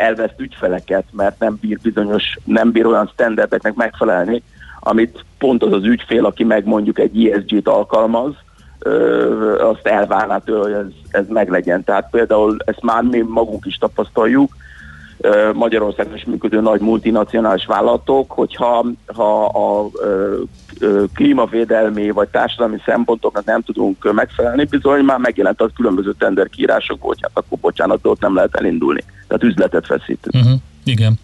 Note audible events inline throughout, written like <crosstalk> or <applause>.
elveszt ügyfeleket, mert nem bír bizonyos, nem bír olyan standardeknek megfelelni, amit pont az az ügyfél, aki meg mondjuk egy ESG-t alkalmaz, azt elvárná tőle, hogy ez, ez meglegyen. Tehát például ezt már mi magunk is tapasztaljuk, Magyarországon is működő nagy multinacionális vállalatok, hogyha ha a klímavédelmi vagy társadalmi szempontoknak nem tudunk megfelelni, bizony már megjelent az különböző tenderkírások, hogy hát akkor bocsánat, ott nem lehet elindulni. Tehát üzletet feszítünk. Uh-huh. Igen.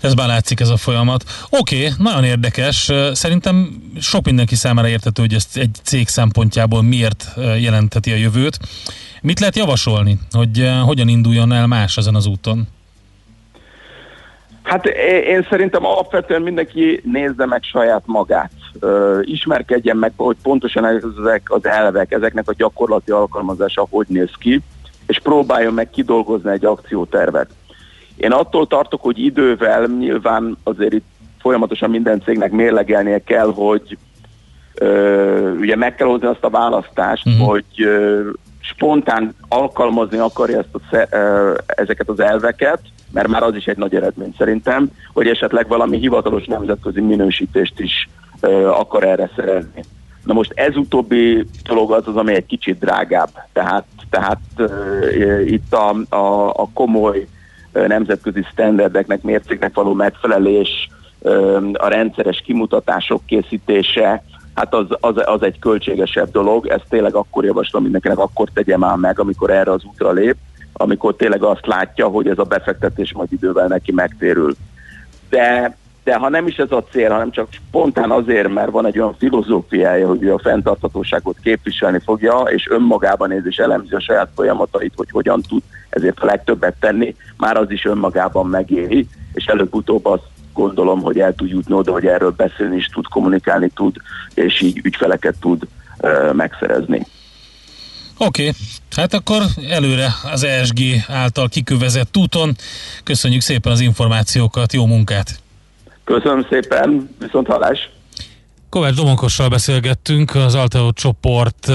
Ez már látszik ez a folyamat. Oké, okay, nagyon érdekes. Szerintem sok mindenki számára értető, hogy ezt egy cég szempontjából miért jelenteti a jövőt. Mit lehet javasolni, hogy hogyan induljon el más ezen az úton? Hát én szerintem alapvetően mindenki nézze meg saját magát. Ismerkedjen meg, hogy pontosan ezek az elvek, ezeknek a gyakorlati alkalmazása hogy néz ki, és próbáljon meg kidolgozni egy akciótervet. Én attól tartok, hogy idővel nyilván azért itt folyamatosan minden cégnek mérlegelnie kell, hogy ö, ugye meg kell hozni azt a választást, uh-huh. hogy ö, spontán alkalmazni akarja ezt a, ö, ezeket az elveket, mert már az is egy nagy eredmény szerintem, hogy esetleg valami hivatalos nemzetközi minősítést is akar erre szerezni. Na most ez utóbbi dolog az az, ami egy kicsit drágább. Tehát, tehát ö, itt a, a, a komoly nemzetközi standardeknek, mércéknek való megfelelés, ö, a rendszeres kimutatások készítése, hát az, az, az egy költségesebb dolog, ezt tényleg akkor javaslom mindenkinek, akkor tegye már meg, amikor erre az útra lép amikor tényleg azt látja, hogy ez a befektetés majd idővel neki megtérül. De, de ha nem is ez a cél, hanem csak spontán azért, mert van egy olyan filozófiája, hogy ő a fenntarthatóságot képviselni fogja, és önmagában néz és elemzi a saját folyamatait, hogy hogyan tud ezért a legtöbbet tenni, már az is önmagában megéri, és előbb-utóbb azt gondolom, hogy el tud jutni oda, hogy erről beszélni is tud, kommunikálni tud, és így ügyfeleket tud uh, megszerezni. Oké, okay. hát akkor előre az ESG által kikövezett úton. Köszönjük szépen az információkat, jó munkát! Köszönöm szépen, viszont hallás! Kovács Domonkossal beszélgettünk, az Alteo csoport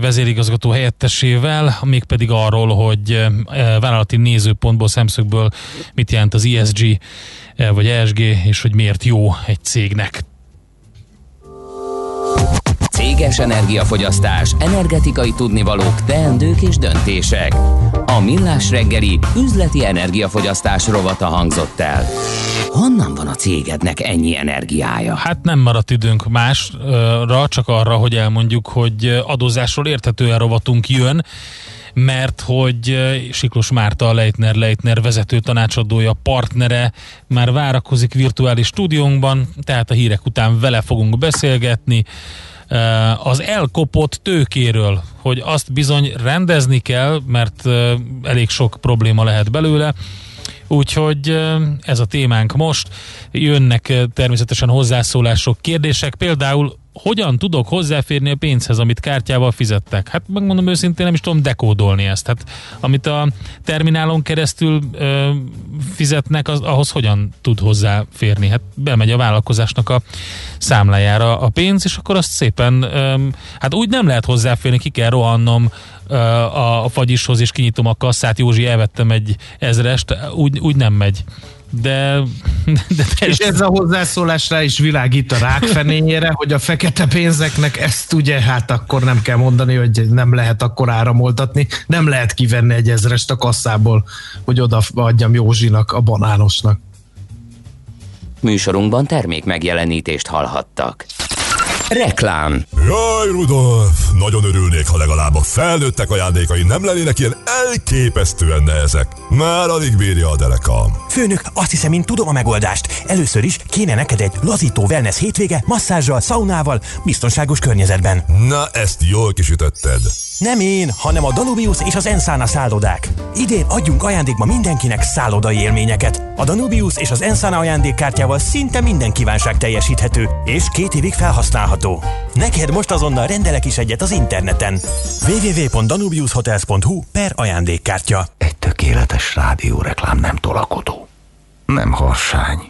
vezérigazgató helyettesével, mégpedig arról, hogy vállalati nézőpontból, szemszögből mit jelent az ESG vagy ESG, és hogy miért jó egy cégnek. Céges energiafogyasztás, energetikai tudnivalók, teendők és döntések. A Millás reggeli üzleti energiafogyasztás rovata hangzott el. Honnan van a cégednek ennyi energiája? Hát nem maradt időnk másra, csak arra, hogy elmondjuk, hogy adózásról érthetően rovatunk jön, mert hogy Siklós Márta a Leitner Leitner vezető tanácsadója, partnere már várakozik virtuális stúdiónkban, tehát a hírek után vele fogunk beszélgetni az elkopott tőkéről, hogy azt bizony rendezni kell, mert elég sok probléma lehet belőle, Úgyhogy ez a témánk most. Jönnek természetesen hozzászólások, kérdések, például hogyan tudok hozzáférni a pénzhez, amit kártyával fizettek? Hát megmondom őszintén, nem is tudom dekódolni ezt. Hát amit a terminálon keresztül ö, fizetnek, az, ahhoz hogyan tud hozzáférni? Hát bemegy a vállalkozásnak a számlájára a pénz, és akkor azt szépen, ö, hát úgy nem lehet hozzáférni, ki kell rohannom ö, a, a fagyishoz, és kinyitom a kasszát, Józsi, elvettem egy ezrest, úgy, úgy nem megy de, <laughs> de és ez a hozzászólás rá is világít a rákfenényére, hogy a fekete pénzeknek ezt ugye, hát akkor nem kell mondani, hogy nem lehet akkor áramoltatni, nem lehet kivenni egy ezrest a kasszából, hogy oda adjam Józsinak, a banánosnak. Műsorunkban termék megjelenítést hallhattak. Reklám. Jaj, Rudolf! Nagyon örülnék, ha legalább a felnőttek ajándékai nem lennének ilyen elképesztően nehezek. Már alig bírja a derekam. Főnök, azt hiszem, én tudom a megoldást. Először is kéne neked egy lazító wellness hétvége, masszázsal, szaunával, biztonságos környezetben. Na, ezt jól kisütötted. Nem én, hanem a Danubius és az Ensana szállodák. Idén adjunk ajándékba mindenkinek szállodai élményeket. A Danubius és az Ensana ajándékkártyával szinte minden kívánság teljesíthető, és két évig felhasználható. Neked most azonnal rendelek is egyet az interneten. www.danubiushotels.hu per ajándékkártya. Egy tökéletes rádióreklám nem tolakodó. Nem harsány.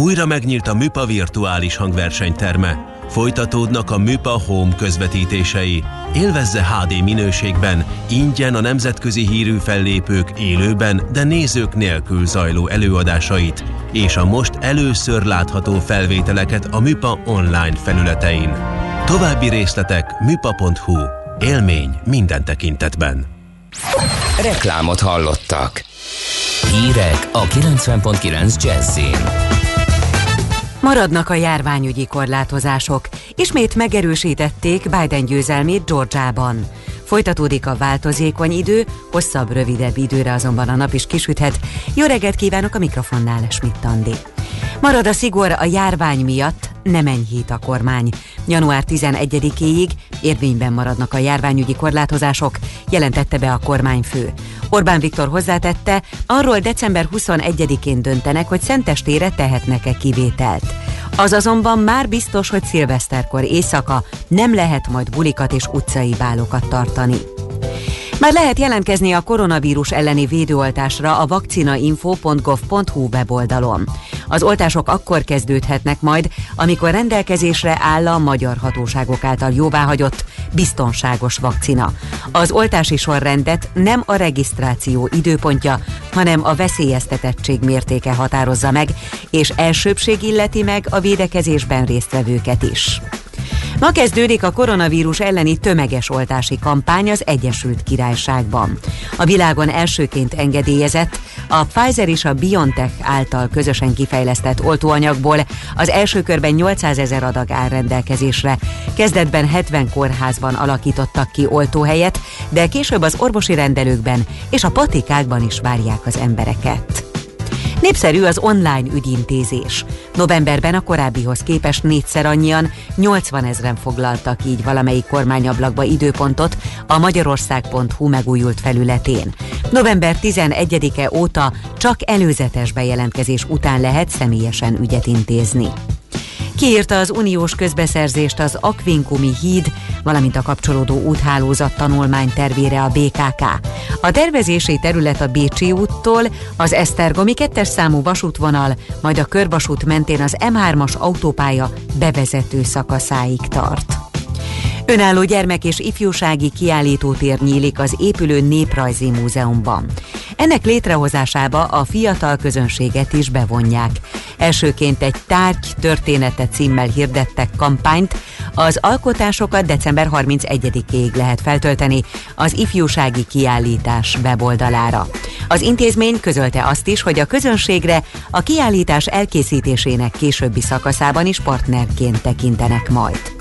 újra megnyílt a Műpa virtuális hangversenyterme. Folytatódnak a Műpa Home közvetítései. Élvezze HD minőségben, ingyen a nemzetközi hírű fellépők élőben, de nézők nélkül zajló előadásait, és a most először látható felvételeket a Műpa online felületein. További részletek műpa.hu. Élmény minden tekintetben. Reklámot hallottak. Hírek a 90.9 Jazzin. Maradnak a járványügyi korlátozások. Ismét megerősítették Biden győzelmét Georgiában. Folytatódik a változékony idő, hosszabb, rövidebb időre azonban a nap is kisüthet. Jó reggelt kívánok a mikrofonnál, Schmidt Andi. Marad a szigor a járvány miatt, nem enyhít a kormány. Január 11-éig érvényben maradnak a járványügyi korlátozások, jelentette be a kormányfő. Orbán Viktor hozzátette, arról december 21-én döntenek, hogy szentestére tehetnek-e kivételt. Az azonban már biztos, hogy szilveszterkor éjszaka nem lehet majd bulikat és utcai bálokat tartani. Már lehet jelentkezni a koronavírus elleni védőoltásra a vakcinainfo.gov.hu weboldalon. Az oltások akkor kezdődhetnek majd, amikor rendelkezésre áll a magyar hatóságok által jóváhagyott biztonságos vakcina. Az oltási sorrendet nem a regisztráció időpontja, hanem a veszélyeztetettség mértéke határozza meg, és elsőbség illeti meg a védekezésben résztvevőket is. Ma kezdődik a koronavírus elleni tömeges oltási kampány az Egyesült Királyságban. A világon elsőként engedélyezett a Pfizer és a BioNTech által közösen kifejlesztett oltóanyagból az első körben 800 ezer adag áll rendelkezésre. Kezdetben 70 kórházban alakítottak ki oltóhelyet, de később az orvosi rendelőkben és a patikákban is várják az embereket. Népszerű az online ügyintézés. Novemberben a korábbihoz képest négyszer annyian, 80 ezeren foglaltak így valamelyik kormányablakba időpontot a magyarország.hu megújult felületén. November 11-e óta csak előzetes bejelentkezés után lehet személyesen ügyet intézni kiírta az uniós közbeszerzést az Akvinkumi híd, valamint a kapcsolódó úthálózat tanulmány tervére a BKK. A tervezési terület a Bécsi úttól, az Esztergomi kettes számú vasútvonal, majd a körvasút mentén az M3-as autópálya bevezető szakaszáig tart. Önálló gyermek és ifjúsági kiállítótér nyílik az épülő Néprajzi Múzeumban. Ennek létrehozásába a fiatal közönséget is bevonják. Elsőként egy tárgy története címmel hirdettek kampányt, az alkotásokat december 31-ig lehet feltölteni az ifjúsági kiállítás weboldalára. Az intézmény közölte azt is, hogy a közönségre a kiállítás elkészítésének későbbi szakaszában is partnerként tekintenek majd.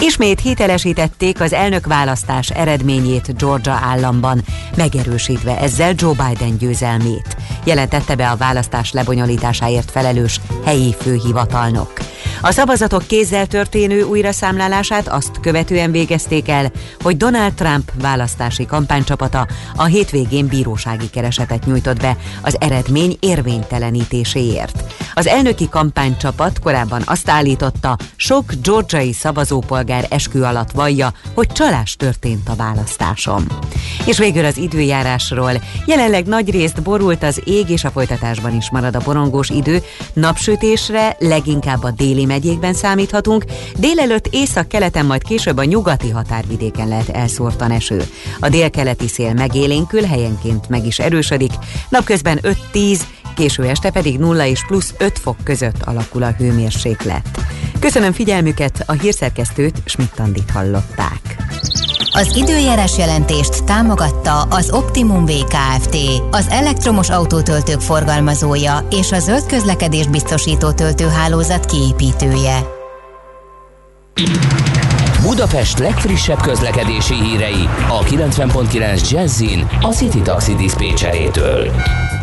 Ismét hitelesítették az elnökválasztás eredményét Georgia államban, megerősítve ezzel Joe Biden győzelmét, jelentette be a választás lebonyolításáért felelős helyi főhivatalnok. A szavazatok kézzel történő újraszámlálását azt követően végezték el, hogy Donald Trump választási kampánycsapata a hétvégén bírósági keresetet nyújtott be az eredmény érvénytelenítéséért. Az elnöki kampánycsapat korábban azt állította, sok georgiai szavazópolgár eskü alatt vallja, hogy csalás történt a választáson. És végül az időjárásról. Jelenleg nagy részt borult az ég és a folytatásban is marad a borongós idő. Napsütésre leginkább a déli megyékben számíthatunk, délelőtt észak-keleten, majd később a nyugati határvidéken lehet elszórtan eső. A délkeleti szél megélénkül, helyenként meg is erősödik, napközben 5-10, késő este pedig 0 és plusz 5 fok között alakul a hőmérséklet. Köszönöm figyelmüket, a hírszerkesztőt Schmidt-Tandit hallották. Az időjárás jelentést támogatta az Optimum VKFT, az elektromos autótöltők forgalmazója és a zöld közlekedés biztosító töltőhálózat kiépítője. Budapest legfrissebb közlekedési hírei a 90.9 Jazzin a City Taxi Dispécsejétől.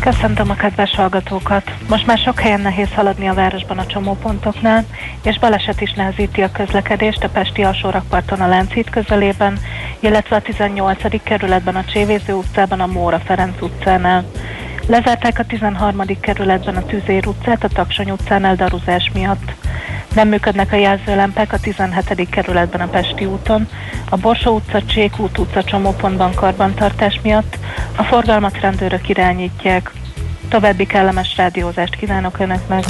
Köszöntöm a kedves hallgatókat! Most már sok helyen nehéz haladni a városban a csomópontoknál, és baleset is nehezíti a közlekedést a Pesti alsórakparton a Lánchíd közelében, illetve a 18. kerületben a Csévéző utcában a Móra Ferenc utcánál. Lezárták a 13. kerületben a Tüzér utcát a Taksony utcánál daruzás miatt. Nem működnek a jelzőlempek a 17. kerületben a Pesti úton, a Borsó utca, Csékút utca csomópontban karbantartás miatt, a forgalmat rendőrök irányítják. További kellemes rádiózást kívánok Önöknek!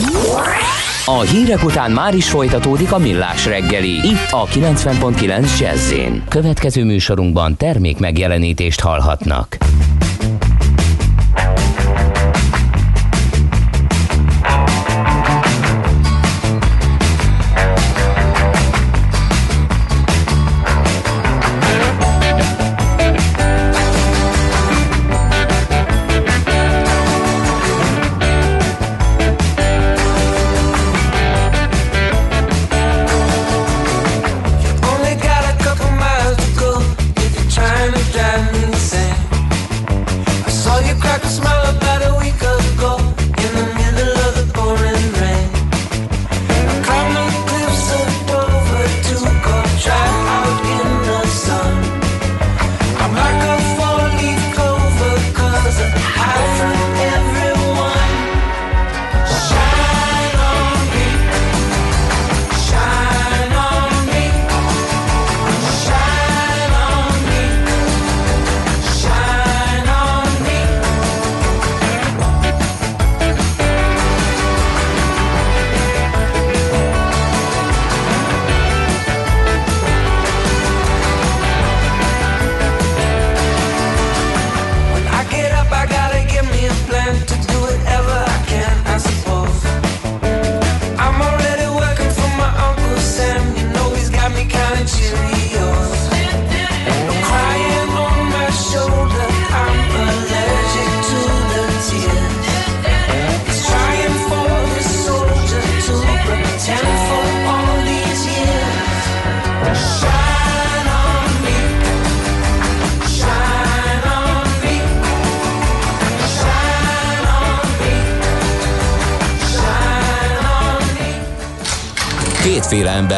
A hírek után már is folytatódik a millás reggeli, itt a 90.9 jazz Következő műsorunkban termék megjelenítést hallhatnak.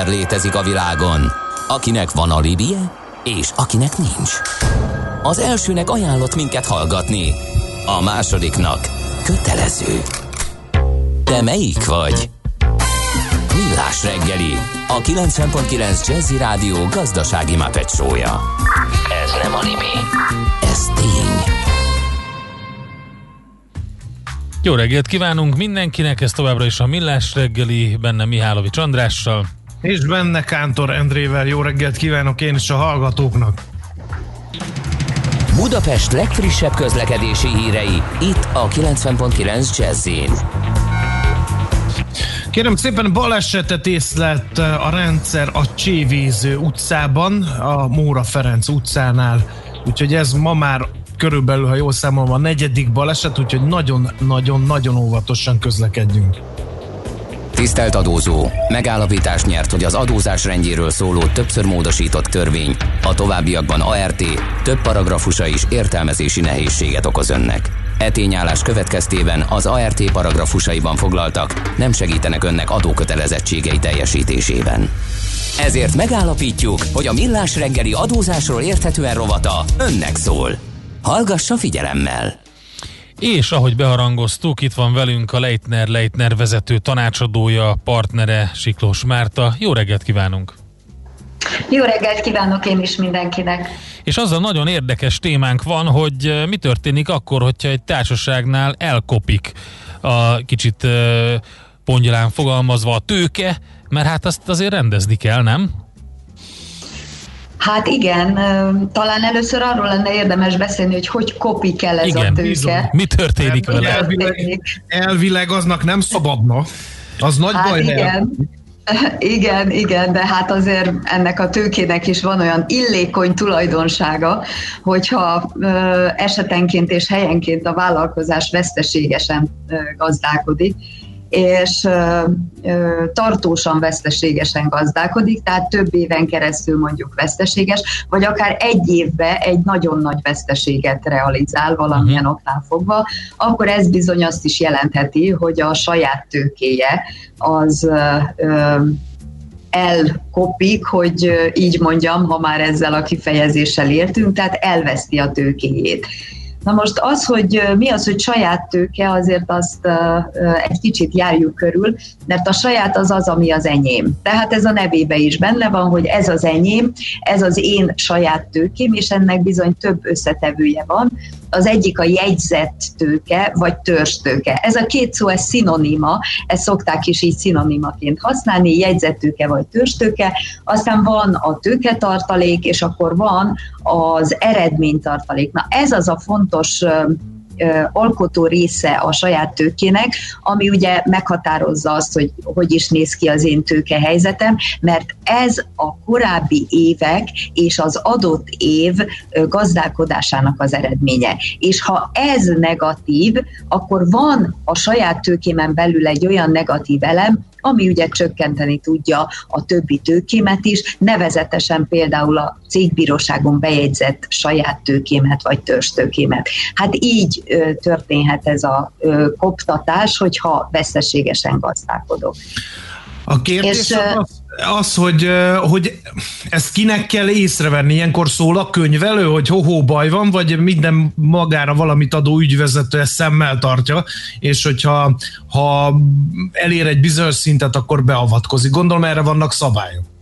Ember létezik a világon, akinek van alibije, és akinek nincs. Az elsőnek ajánlott minket hallgatni, a másodiknak kötelező. Te melyik vagy? Millás reggeli, a 90.9 Jazzy Rádió gazdasági mapetsója. Ez nem animi, ez tény. Jó reggelt kívánunk mindenkinek, ez továbbra is a Millás reggeli, benne Mihálovics Andrással. És benne Kántor Endrével jó reggelt kívánok én is a hallgatóknak. Budapest legfrissebb közlekedési hírei, itt a 90.9 jazz Kérem szépen, balesetet észlelt a rendszer a Csévíző utcában, a Móra Ferenc utcánál, úgyhogy ez ma már körülbelül, ha jól számolom, a negyedik baleset, úgyhogy nagyon-nagyon-nagyon óvatosan közlekedjünk. Tisztelt adózó! Megállapítás nyert, hogy az adózás rendjéről szóló többször módosított törvény a továbbiakban ART több paragrafusa is értelmezési nehézséget okoz önnek. E tényállás következtében az ART paragrafusaiban foglaltak nem segítenek önnek adókötelezettségei teljesítésében. Ezért megállapítjuk, hogy a Millás reggeli adózásról érthetően rovata önnek szól. Hallgassa figyelemmel! És ahogy beharangoztuk, itt van velünk a Leitner Leitner vezető tanácsadója, partnere Siklós Márta. Jó reggelt kívánunk! Jó reggelt kívánok én is mindenkinek! És az a nagyon érdekes témánk van, hogy mi történik akkor, hogyha egy társaságnál elkopik a kicsit pongyalán fogalmazva a tőke, mert hát azt azért rendezni kell, nem? Hát igen, talán először arról lenne érdemes beszélni, hogy hogy kopik el ez igen, a tőke. Bizony. Mi történik vele? Elvileg, elvileg aznak nem szabadna. Az nagy hát baj. Igen. <laughs> Igen, igen, de hát azért ennek a tőkének is van olyan illékony tulajdonsága, hogyha esetenként és helyenként a vállalkozás veszteségesen gazdálkodik, és tartósan veszteségesen gazdálkodik, tehát több éven keresztül mondjuk veszteséges, vagy akár egy évbe egy nagyon nagy veszteséget realizál valamilyen uh-huh. oknál fogva, akkor ez bizony azt is jelentheti, hogy a saját tőkéje az elkopik, hogy így mondjam, ha már ezzel a kifejezéssel értünk, tehát elveszti a tőkéjét. Na most az, hogy mi az, hogy saját tőke, azért azt egy kicsit járjuk körül, mert a saját az az, ami az enyém. Tehát ez a nevébe is benne van, hogy ez az enyém, ez az én saját tőkém, és ennek bizony több összetevője van. Az egyik a jegyzett tőke, vagy tőke. Ez a két szó, ez szinonima, ezt szokták is így szinonimaként használni, jegyzett tőke vagy tőke. Aztán van a tőketartalék, és akkor van az eredménytartalék. Na ez az a fontos alkotó része a saját tőkének, ami ugye meghatározza azt, hogy hogy is néz ki az én tőkehelyzetem, mert ez a korábbi évek és az adott év gazdálkodásának az eredménye. És ha ez negatív, akkor van a saját tőkémen belül egy olyan negatív elem, ami ugye csökkenteni tudja a többi tőkémet is, nevezetesen például a cégbíróságon bejegyzett saját tőkémet vagy törstőkémet. Hát így történhet ez a koptatás, hogyha veszteségesen gazdálkodok. A kérdés és, az, az, hogy, hogy ezt kinek kell észrevenni? Ilyenkor szól a könyvelő, hogy hoho baj van, vagy minden magára valamit adó ügyvezető ezt szemmel tartja, és hogyha ha elér egy bizonyos szintet, akkor beavatkozik. Gondolom erre vannak szabályok.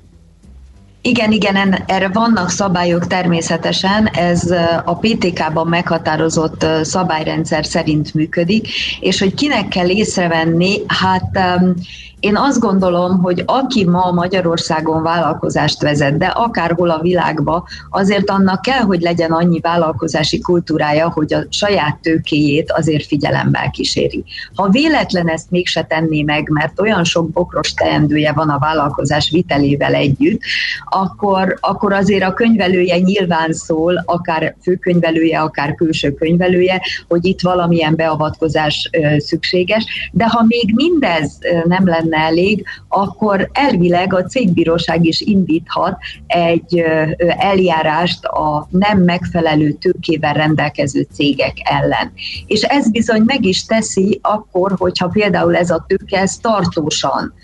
Igen, igen, erre vannak szabályok természetesen, ez a PTK-ban meghatározott szabályrendszer szerint működik, és hogy kinek kell észrevenni, hát én azt gondolom, hogy aki ma Magyarországon vállalkozást vezet, de akárhol a világba, azért annak kell, hogy legyen annyi vállalkozási kultúrája, hogy a saját tőkéjét azért figyelemmel kíséri. Ha véletlen ezt mégse tenné meg, mert olyan sok bokros teendője van a vállalkozás vitelével együtt, akkor, akkor azért a könyvelője nyilván szól, akár főkönyvelője, akár külső könyvelője, hogy itt valamilyen beavatkozás szükséges, de ha még mindez nem lenne lenne elég, akkor elvileg a cégbíróság is indíthat egy eljárást a nem megfelelő tőkével rendelkező cégek ellen. És ez bizony meg is teszi akkor, hogyha például ez a tőke ez tartósan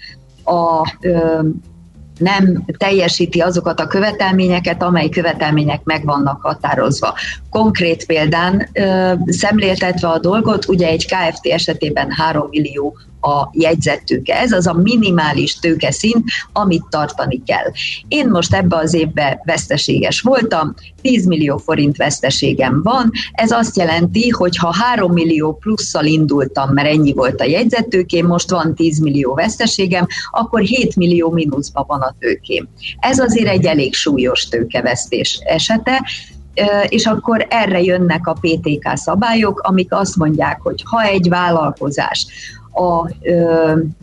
a nem teljesíti azokat a követelményeket, amely követelmények meg vannak határozva. Konkrét példán szemléltetve a dolgot, ugye egy KFT esetében 3 millió a jegyzett tőke. Ez az a minimális tőke szint, amit tartani kell. Én most ebbe az évbe veszteséges voltam, 10 millió forint veszteségem van, ez azt jelenti, hogy ha 3 millió plusszal indultam, mert ennyi volt a jegyzett tőkém, most van 10 millió veszteségem, akkor 7 millió mínuszban van a tőkém. Ez azért egy elég súlyos tőkevesztés esete, és akkor erre jönnek a PTK szabályok, amik azt mondják, hogy ha egy vállalkozás a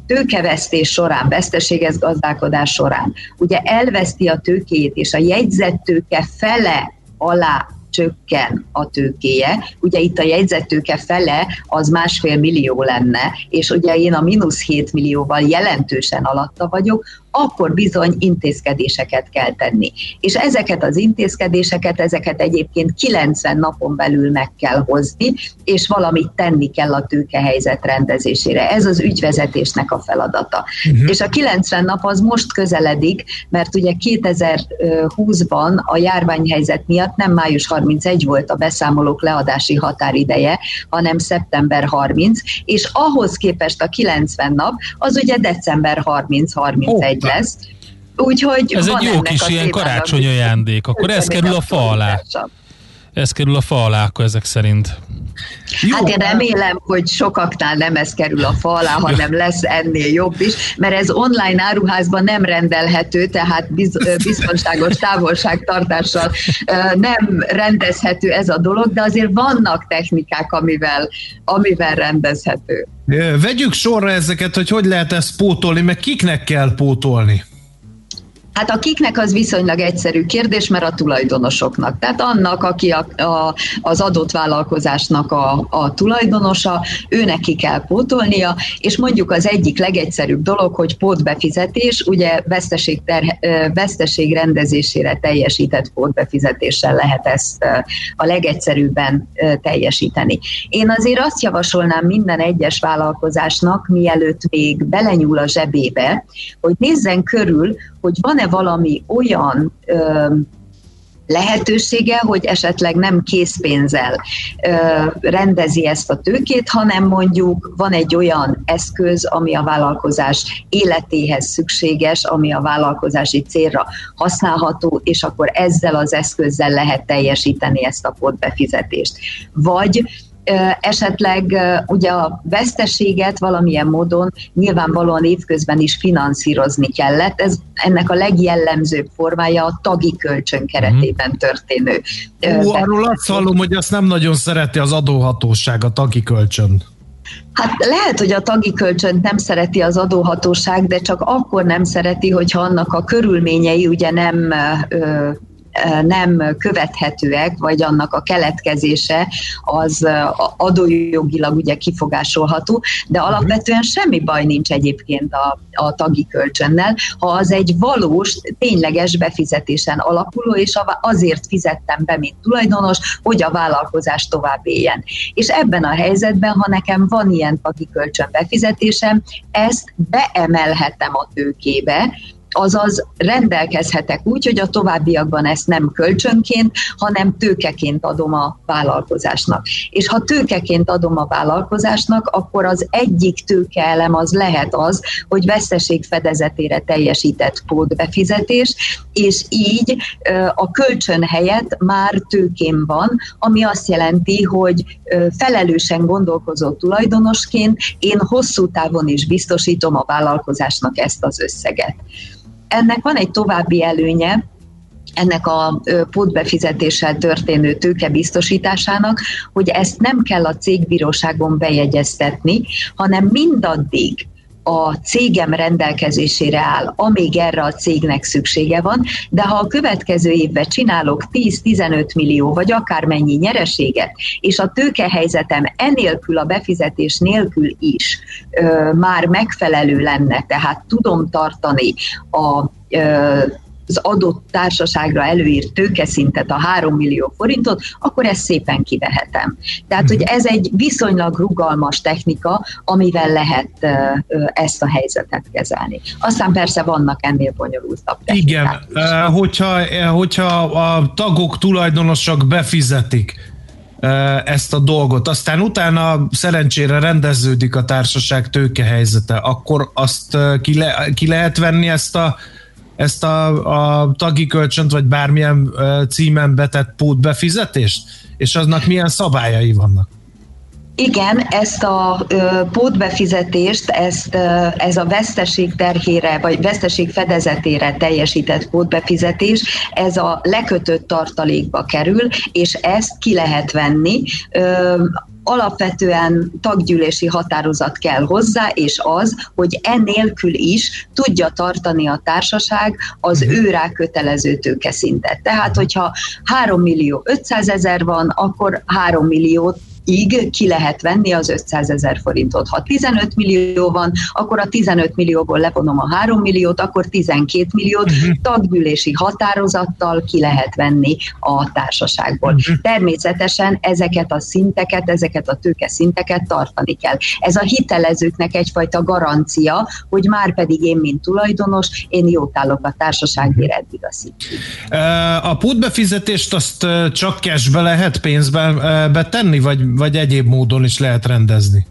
tőkevesztés során, veszteséges gazdálkodás során, ugye elveszti a tőkéjét, és a jegyzett tőke fele alá csökken a tőkéje. Ugye itt a jegyzettőke fele az másfél millió lenne, és ugye én a mínusz 7 millióval jelentősen alatta vagyok, akkor bizony intézkedéseket kell tenni. És ezeket az intézkedéseket, ezeket egyébként 90 napon belül meg kell hozni, és valamit tenni kell a tőkehelyzet rendezésére. Ez az ügyvezetésnek a feladata. Uh-huh. És a 90 nap az most közeledik, mert ugye 2020-ban a járványhelyzet miatt nem május 31 volt a beszámolók leadási határideje, hanem szeptember 30, és ahhoz képest a 90 nap az ugye december 30-31 lesz. Úgyhogy ez egy jó kis ilyen karácsony ajándék. Akkor ez kerül a fa alá. Ez kerül a fa alá, akkor ezek szerint. Jó. Hát én remélem, hogy sokaknál nem ez kerül a fa alá, hanem lesz ennél jobb is, mert ez online áruházban nem rendelhető, tehát biztonságos távolságtartással nem rendezhető ez a dolog, de azért vannak technikák, amivel, amivel rendezhető. Vegyük sorra ezeket, hogy hogy lehet ezt pótolni, meg kiknek kell pótolni? Hát akiknek az viszonylag egyszerű kérdés, mert a tulajdonosoknak. Tehát annak, aki a, a, az adott vállalkozásnak a, a tulajdonosa, őnek ki kell pótolnia, és mondjuk az egyik legegyszerűbb dolog, hogy pótbefizetés, ugye veszteség, ter, veszteség rendezésére teljesített pótbefizetéssel lehet ezt a legegyszerűbben teljesíteni. Én azért azt javasolnám minden egyes vállalkozásnak, mielőtt még belenyúl a zsebébe, hogy nézzen körül, hogy van-e valami olyan ö, lehetősége, hogy esetleg nem készpénzzel ö, rendezi ezt a tőkét, hanem mondjuk van egy olyan eszköz, ami a vállalkozás életéhez szükséges, ami a vállalkozási célra használható, és akkor ezzel az eszközzel lehet teljesíteni ezt a potbefizetést. Vagy esetleg ugye a veszteséget valamilyen módon nyilvánvalóan évközben is finanszírozni kellett. Ez ennek a legjellemzőbb formája a tagi kölcsön keretében mhm. történő. Ó, arról azt hallom, hogy azt nem nagyon szereti az adóhatóság, a tagi kölcsön. Hát lehet, hogy a tagi kölcsönt nem szereti az adóhatóság, de csak akkor nem szereti, hogyha annak a körülményei ugye nem ö, nem követhetőek, vagy annak a keletkezése az adójogilag ugye kifogásolható, de mhm. alapvetően semmi baj nincs egyébként a, a tagi kölcsönnel, ha az egy valós, tényleges befizetésen alapuló, és azért fizettem be, mint tulajdonos, hogy a vállalkozás tovább éljen. És ebben a helyzetben, ha nekem van ilyen tagi kölcsön befizetésem, ezt beemelhetem a tőkébe, azaz rendelkezhetek úgy, hogy a továbbiakban ezt nem kölcsönként, hanem tőkeként adom a vállalkozásnak. És ha tőkeként adom a vállalkozásnak, akkor az egyik tőkeelem az lehet az, hogy veszteség fedezetére teljesített pótbefizetés, és így a kölcsön helyett már tőkém van, ami azt jelenti, hogy felelősen gondolkozó tulajdonosként én hosszú távon is biztosítom a vállalkozásnak ezt az összeget. Ennek van egy további előnye, ennek a pótbefizetéssel történő tőke biztosításának, hogy ezt nem kell a cégbíróságon bejegyeztetni, hanem mindaddig, a cégem rendelkezésére áll, amíg erre a cégnek szüksége van, de ha a következő évben csinálok 10-15 millió, vagy akármennyi nyereséget, és a tőkehelyzetem enélkül, a befizetés nélkül is ö, már megfelelő lenne, tehát tudom tartani a az adott társaságra előírt tőkeszintet, a 3 millió forintot, akkor ezt szépen kivehetem. Tehát, hogy ez egy viszonylag rugalmas technika, amivel lehet ezt a helyzetet kezelni. Aztán persze vannak ennél bonyolultabb technikák. Igen, hogyha, hogyha a tagok, tulajdonosok befizetik ezt a dolgot. Aztán utána szerencsére rendeződik a társaság tőkehelyzete, akkor azt ki, le, ki lehet venni ezt a ezt a, a tagi kölcsönt, vagy bármilyen címen betett pótbefizetést? És aznak milyen szabályai vannak? Igen, ezt a ö, pótbefizetést, ezt, ö, ez a veszteség terhére, vagy veszteség fedezetére teljesített pótbefizetés, ez a lekötött tartalékba kerül, és ezt ki lehet venni. Ö, alapvetően taggyűlési határozat kell hozzá, és az, hogy enélkül is tudja tartani a társaság az mhm. ő rá kötelező tőkeszintet. Tehát, hogyha 3 millió 500 ezer van, akkor 3 milliót ig ki lehet venni az 500 ezer forintot. Ha 15 millió van, akkor a 15 millióból levonom a 3 milliót, akkor 12 milliót uh-huh. taggyűlési határozattal ki lehet venni a társaságból. Uh-huh. Természetesen ezeket a szinteket, ezeket a tőke szinteket tartani kell. Ez a hitelezőknek egyfajta garancia, hogy már pedig én, mint tulajdonos, én jót állok a társaságért eddig a szintig. A putbefizetést azt csak cashbe lehet pénzben betenni, vagy vagy egyéb módon is lehet rendezni?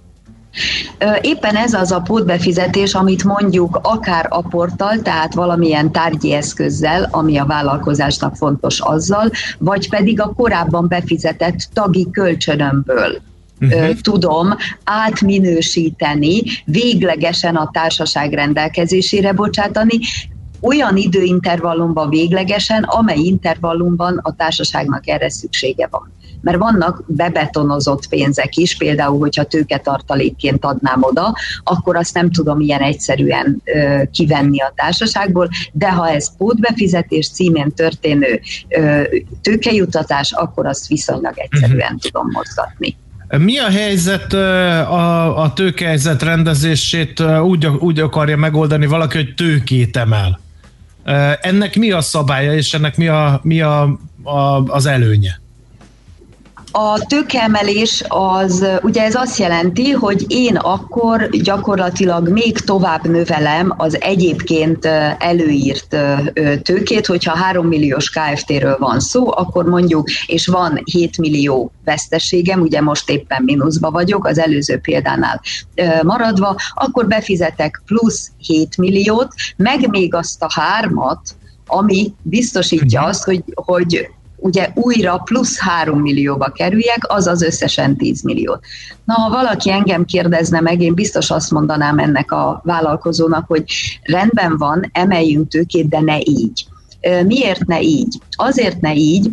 Éppen ez az a pótbefizetés, amit mondjuk akár aporttal, tehát valamilyen tárgyi eszközzel, ami a vállalkozásnak fontos azzal, vagy pedig a korábban befizetett tagi kölcsönömből uh-huh. tudom átminősíteni, véglegesen a társaság rendelkezésére bocsátani, olyan időintervallumban véglegesen, amely intervallumban a társaságnak erre szüksége van. Mert vannak bebetonozott pénzek is, például, hogyha tőketartalékként adnám oda, akkor azt nem tudom ilyen egyszerűen ö, kivenni a társaságból, de ha ez pótbefizetés címén történő ö, tőkejutatás, akkor azt viszonylag egyszerűen uh-huh. tudom mozgatni. Mi a helyzet, a, a tőkehelyzet rendezését úgy, úgy akarja megoldani valaki, hogy tőkét emel? Ennek mi a szabálya, és ennek mi, a, mi a, a, az előnye? A tőkeemelés az, ugye ez azt jelenti, hogy én akkor gyakorlatilag még tovább növelem az egyébként előírt tőkét, hogyha 3 milliós KFT-ről van szó, akkor mondjuk, és van 7 millió veszteségem, ugye most éppen mínuszba vagyok, az előző példánál maradva, akkor befizetek plusz 7 milliót, meg még azt a hármat, ami biztosítja mhm. azt, hogy, hogy ugye újra plusz 3 millióba kerüljek, az az összesen 10 millió. Na, ha valaki engem kérdezne meg, én biztos azt mondanám ennek a vállalkozónak, hogy rendben van, emeljünk tőkét, de ne így. Miért ne így? Azért ne így,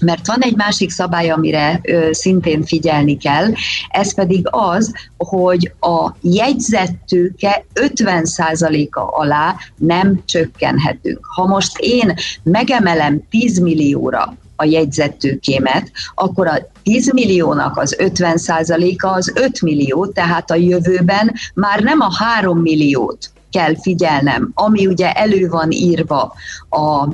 mert van egy másik szabály, amire ö, szintén figyelni kell, ez pedig az, hogy a jegyzett tőke 50%-a alá nem csökkenhetünk. Ha most én megemelem 10 millióra a jegyzett tőkémet, akkor a 10 milliónak az 50%-a az 5 millió, tehát a jövőben már nem a 3 milliót kell figyelnem, ami ugye elő van írva a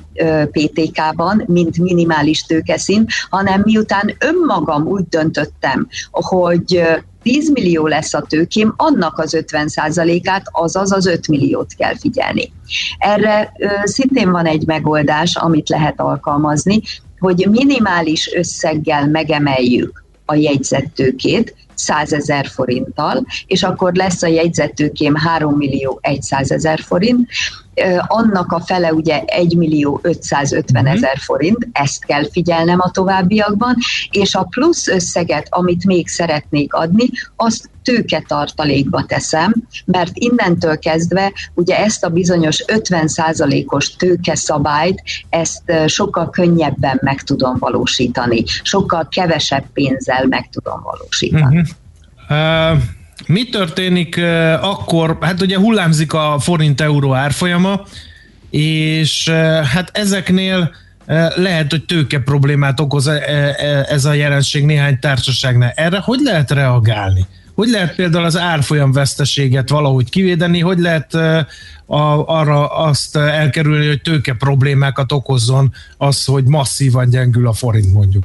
PTK-ban, mint minimális tőkeszint, hanem miután önmagam úgy döntöttem, hogy 10 millió lesz a tőkém, annak az 50%-át, azaz az 5 milliót kell figyelni. Erre szintén van egy megoldás, amit lehet alkalmazni, hogy minimális összeggel megemeljük a jegyzettőkét, 100 ezer forinttal, és akkor lesz a jegyzettőkém 3 millió 100 ezer forint, annak a fele ugye 1 millió 550 mhm. ezer forint, ezt kell figyelnem a továbbiakban, és a plusz összeget, amit még szeretnék adni, azt tőketartalékba teszem, mert innentől kezdve ugye ezt a bizonyos 50%-os tőkeszabályt, ezt sokkal könnyebben meg tudom valósítani, sokkal kevesebb pénzzel meg tudom valósítani. Uh-huh. Uh... Mi történik akkor, hát ugye hullámzik a forint-euró árfolyama, és hát ezeknél lehet, hogy tőke problémát okoz ez a jelenség néhány társaságnál. Erre hogy lehet reagálni? Hogy lehet például az árfolyam veszteséget valahogy kivédeni? Hogy lehet a, arra azt elkerülni, hogy tőke problémákat okozzon az, hogy masszívan gyengül a forint mondjuk?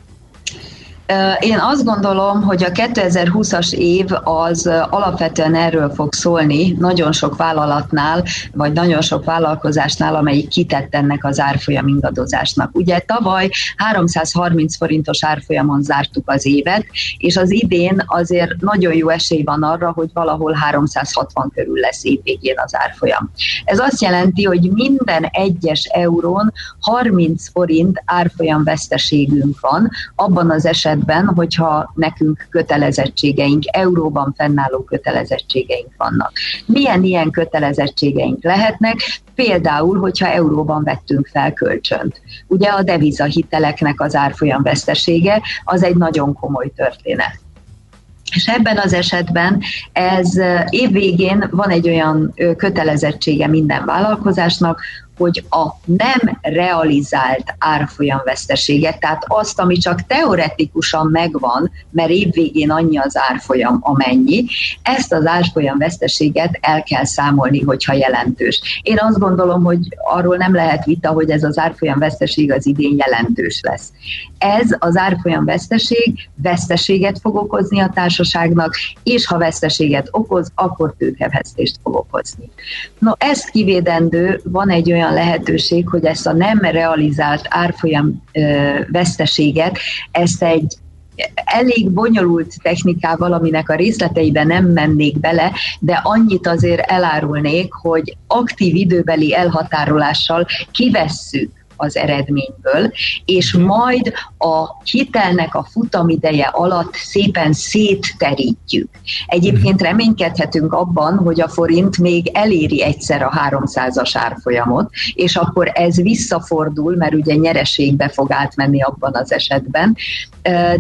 Én azt gondolom, hogy a 2020-as év az alapvetően erről fog szólni nagyon sok vállalatnál, vagy nagyon sok vállalkozásnál, amelyik kitett ennek az árfolyam ingadozásnak. Ugye tavaly 330 forintos árfolyamon zártuk az évet, és az idén azért nagyon jó esély van arra, hogy valahol 360 körül lesz évvégén az árfolyam. Ez azt jelenti, hogy minden egyes eurón 30 forint árfolyam veszteségünk van, abban az esetben, esetben, hogyha nekünk kötelezettségeink, euróban fennálló kötelezettségeink vannak. Milyen ilyen kötelezettségeink lehetnek? Például, hogyha euróban vettünk fel kölcsönt. Ugye a devizahiteleknek az árfolyam vesztesége az egy nagyon komoly történet. És ebben az esetben ez évvégén van egy olyan kötelezettsége minden vállalkozásnak, hogy a nem realizált árfolyam veszteséget, tehát azt, ami csak teoretikusan megvan, mert évvégén annyi az árfolyam, amennyi, ezt az árfolyam veszteséget el kell számolni, hogyha jelentős. Én azt gondolom, hogy arról nem lehet vita, hogy ez az árfolyam veszteség az idén jelentős lesz. Ez az árfolyam veszteség veszteséget fog okozni a társaságnak, és ha veszteséget okoz, akkor tőkevesztést fog okozni. No, ezt kivédendő, van egy olyan olyan lehetőség, hogy ezt a nem realizált árfolyam veszteséget, ezt egy elég bonyolult technikával, aminek a részleteiben nem mennék bele, de annyit azért elárulnék, hogy aktív időbeli elhatárolással kivesszük az eredményből, és majd a hitelnek a futamideje alatt szépen szétterítjük. Egyébként reménykedhetünk abban, hogy a forint még eléri egyszer a 300-as árfolyamot, és akkor ez visszafordul, mert ugye nyereségbe fog átmenni abban az esetben,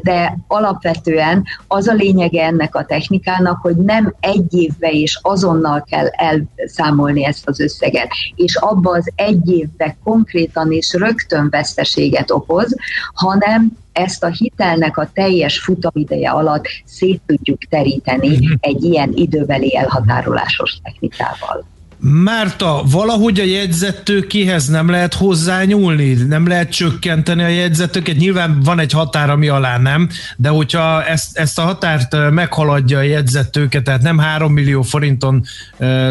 de alapvetően az a lényege ennek a technikának, hogy nem egy évbe és azonnal kell elszámolni ezt az összeget, és abba az egy évbe konkrétan és rögtön veszteséget okoz, hanem ezt a hitelnek a teljes futamideje alatt szét tudjuk teríteni uh-huh. egy ilyen időbeli elhatárolásos technikával. Márta, valahogy a jegyzettőkéhez nem lehet hozzányúlni, nem lehet csökkenteni a jegyzettőket, nyilván van egy határ, ami alá nem, de hogyha ezt, ezt a határt meghaladja a jegyzettőket, tehát nem 3 millió forinton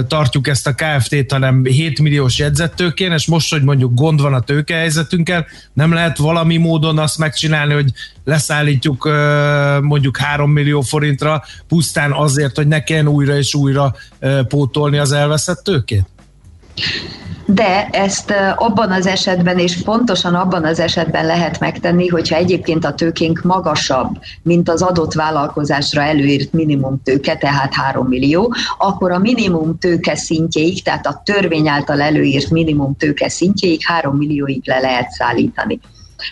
tartjuk ezt a KFT-t, hanem 7 milliós jegyzettőkén, és most, hogy mondjuk gond van a tőkehelyzetünkkel, nem lehet valami módon azt megcsinálni, hogy leszállítjuk mondjuk 3 millió forintra, pusztán azért, hogy ne kelljen újra és újra pótolni az elveszett tőkét? De ezt abban az esetben, és pontosan abban az esetben lehet megtenni, hogyha egyébként a tőkénk magasabb, mint az adott vállalkozásra előírt minimum tőke, tehát 3 millió, akkor a minimum tőke szintjeig, tehát a törvény által előírt minimum tőke szintjeig 3 millióig le lehet szállítani.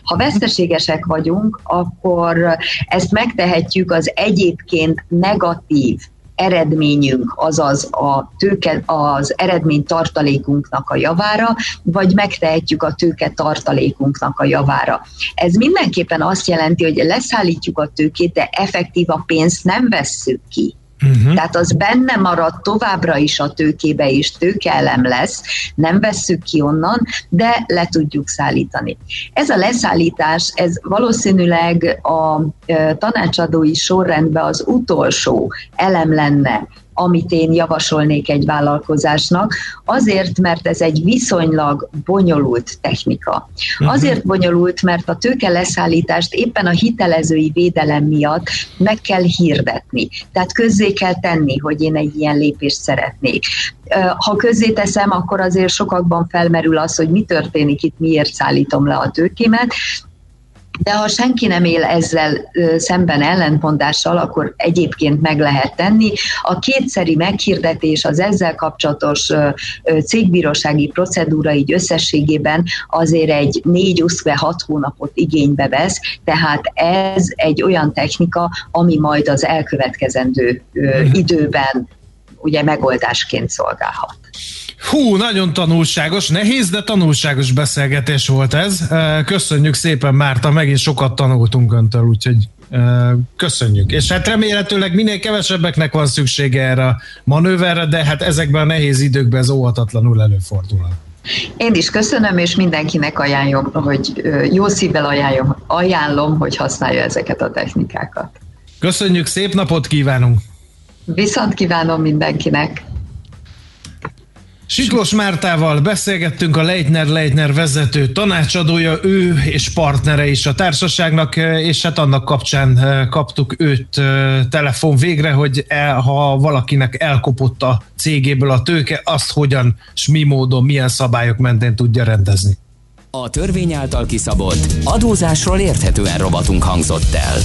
Ha veszteségesek vagyunk, akkor ezt megtehetjük az egyébként negatív eredményünk, azaz a tőke, az eredmény tartalékunknak a javára, vagy megtehetjük a tőke tartalékunknak a javára. Ez mindenképpen azt jelenti, hogy leszállítjuk a tőkét, de effektív a pénzt nem vesszük ki. Uh-huh. Tehát az benne marad továbbra is a tőkébe, és tőkeelem lesz, nem vesszük ki onnan, de le tudjuk szállítani. Ez a leszállítás, ez valószínűleg a tanácsadói sorrendben az utolsó elem lenne, amit én javasolnék egy vállalkozásnak, azért, mert ez egy viszonylag bonyolult technika. Mhm. Azért bonyolult, mert a tőke leszállítást éppen a hitelezői védelem miatt meg kell hirdetni. Tehát közzé kell tenni, hogy én egy ilyen lépést szeretnék. Ha közzé teszem, akkor azért sokakban felmerül az, hogy mi történik itt, miért szállítom le a tőkémet, de ha senki nem él ezzel szemben ellentmondással, akkor egyébként meg lehet tenni. A kétszeri meghirdetés, az ezzel kapcsolatos cégbírósági procedúra így összességében azért egy négy 6 hónapot igénybe vesz, tehát ez egy olyan technika, ami majd az elkövetkezendő mhm. időben ugye megoldásként szolgálhat. Hú, nagyon tanulságos, nehéz, de tanulságos beszélgetés volt ez. Köszönjük szépen, Márta, megint sokat tanultunk öntől, úgyhogy köszönjük. És hát remélhetőleg minél kevesebbeknek van szüksége erre a manőverre, de hát ezekben a nehéz időkben ez óhatatlanul előfordul. Én is köszönöm, és mindenkinek ajánlom, hogy jó szívvel ajánlom, ajánlom, hogy használja ezeket a technikákat. Köszönjük, szép napot kívánunk! Viszont kívánom mindenkinek! Siklós Mártával beszélgettünk a Leitner Leitner vezető tanácsadója, ő és partnere is a társaságnak, és hát annak kapcsán eh, kaptuk őt eh, telefon végre, hogy el, ha valakinek elkopott a cégéből a tőke, azt hogyan, s mi módon, milyen szabályok mentén tudja rendezni. A törvény által kiszabott adózásról érthetően robotunk hangzott el.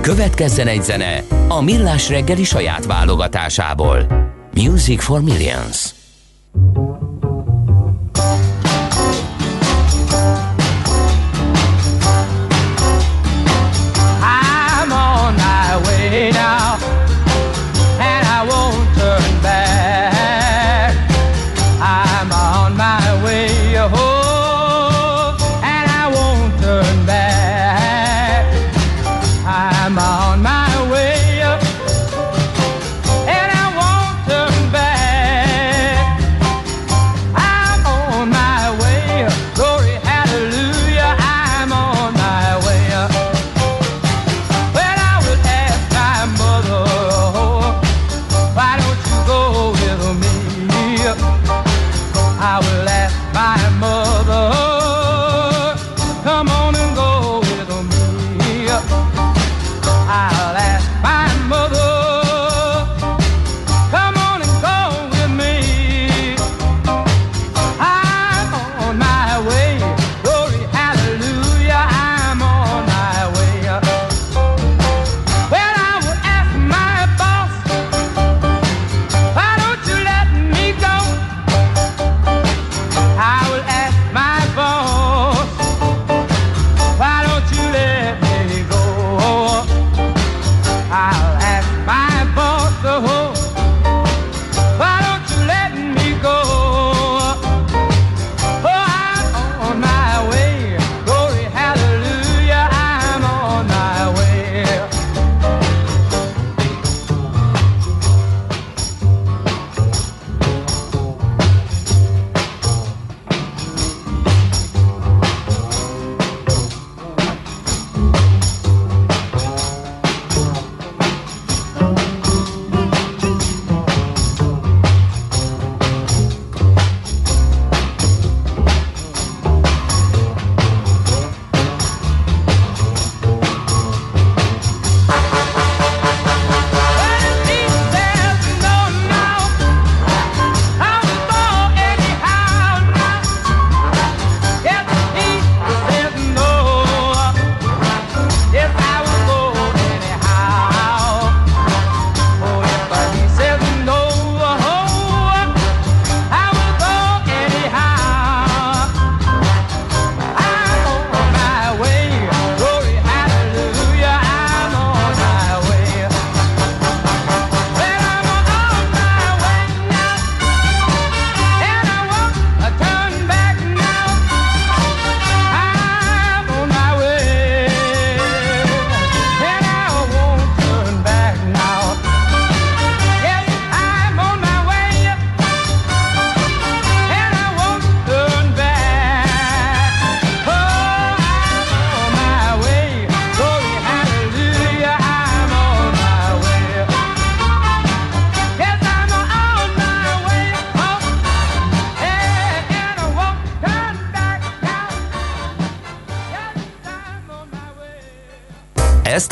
Következzen egy zene a Millás reggeli saját válogatásából. Music for Millions. I'm on my way now,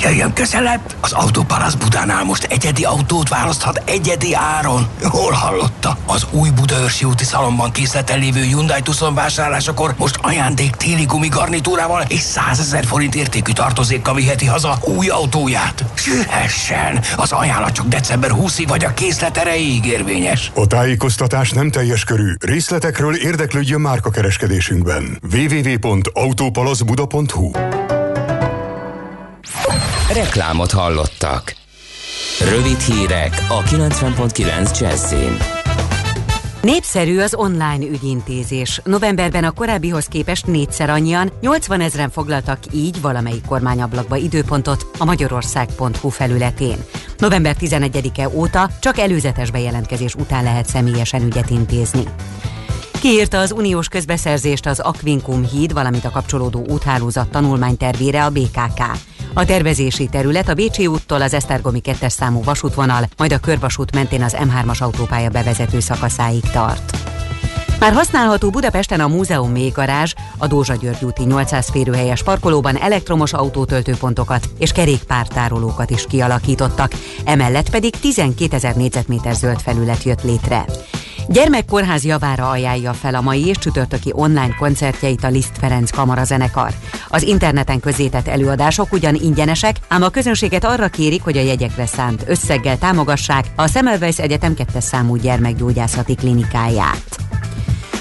Jöjjön közelebb! Az Autópalasz Budánál most egyedi autót választhat egyedi áron. Hol hallotta? Az új Budaörsi úti szalomban készleten lévő Hyundai Tucson vásárlásakor most ajándék téli gumigarnitúrával és 100 ezer forint értékű tartozékkal viheti haza új autóját. Sühessen! Az ajánlat csak december 20-ig vagy a készlet erejéig érvényes. A tájékoztatás nem teljes körű. Részletekről érdeklődjön márkakereskedésünkben. www.autopalaszbuda.hu Reklámot hallottak. Rövid hírek a 90.9 Jazzin. Népszerű az online ügyintézés. Novemberben a korábbihoz képest négyszer annyian, 80 ezeren foglaltak így valamelyik kormányablakba időpontot a magyarország.hu felületén. November 11-e óta csak előzetes bejelentkezés után lehet személyesen ügyet intézni. Kiírta az uniós közbeszerzést az Aquincum híd, valamint a kapcsolódó úthálózat tanulmánytervére a BKK. A tervezési terület a Bécsi úttól az Esztergomi 2 számú vasútvonal, majd a körvasút mentén az M3-as autópálya bevezető szakaszáig tart. Már használható Budapesten a Múzeum mélygarázs, a Dózsa György úti 800 férőhelyes parkolóban elektromos autótöltőpontokat és kerékpártárolókat is kialakítottak, emellett pedig 12 ezer négyzetméter zöld felület jött létre. Gyermekkórház javára ajánlja fel a mai és csütörtöki online koncertjeit a Liszt Ferenc kamarazenekar. Az interneten közzétett előadások ugyan ingyenesek, ám a közönséget arra kérik, hogy a jegyekre szánt összeggel támogassák a Semmelweis Egyetem 2 számú gyermekgyógyászati klinikáját.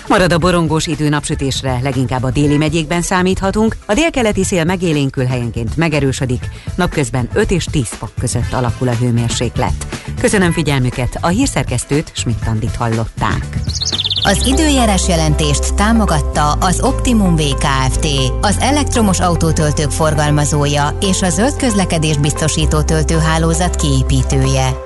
Marad a borongós idő napsütésre, leginkább a déli megyékben számíthatunk, a délkeleti szél megélénkül helyenként megerősödik, napközben 5 és 10 fok között alakul a hőmérséklet. Köszönöm figyelmüket, a hírszerkesztőt Schmidt-Tandit hallották. Az időjárás jelentést támogatta az Optimum VKFT, az elektromos autótöltők forgalmazója és a zöld közlekedés biztosító töltőhálózat kiépítője.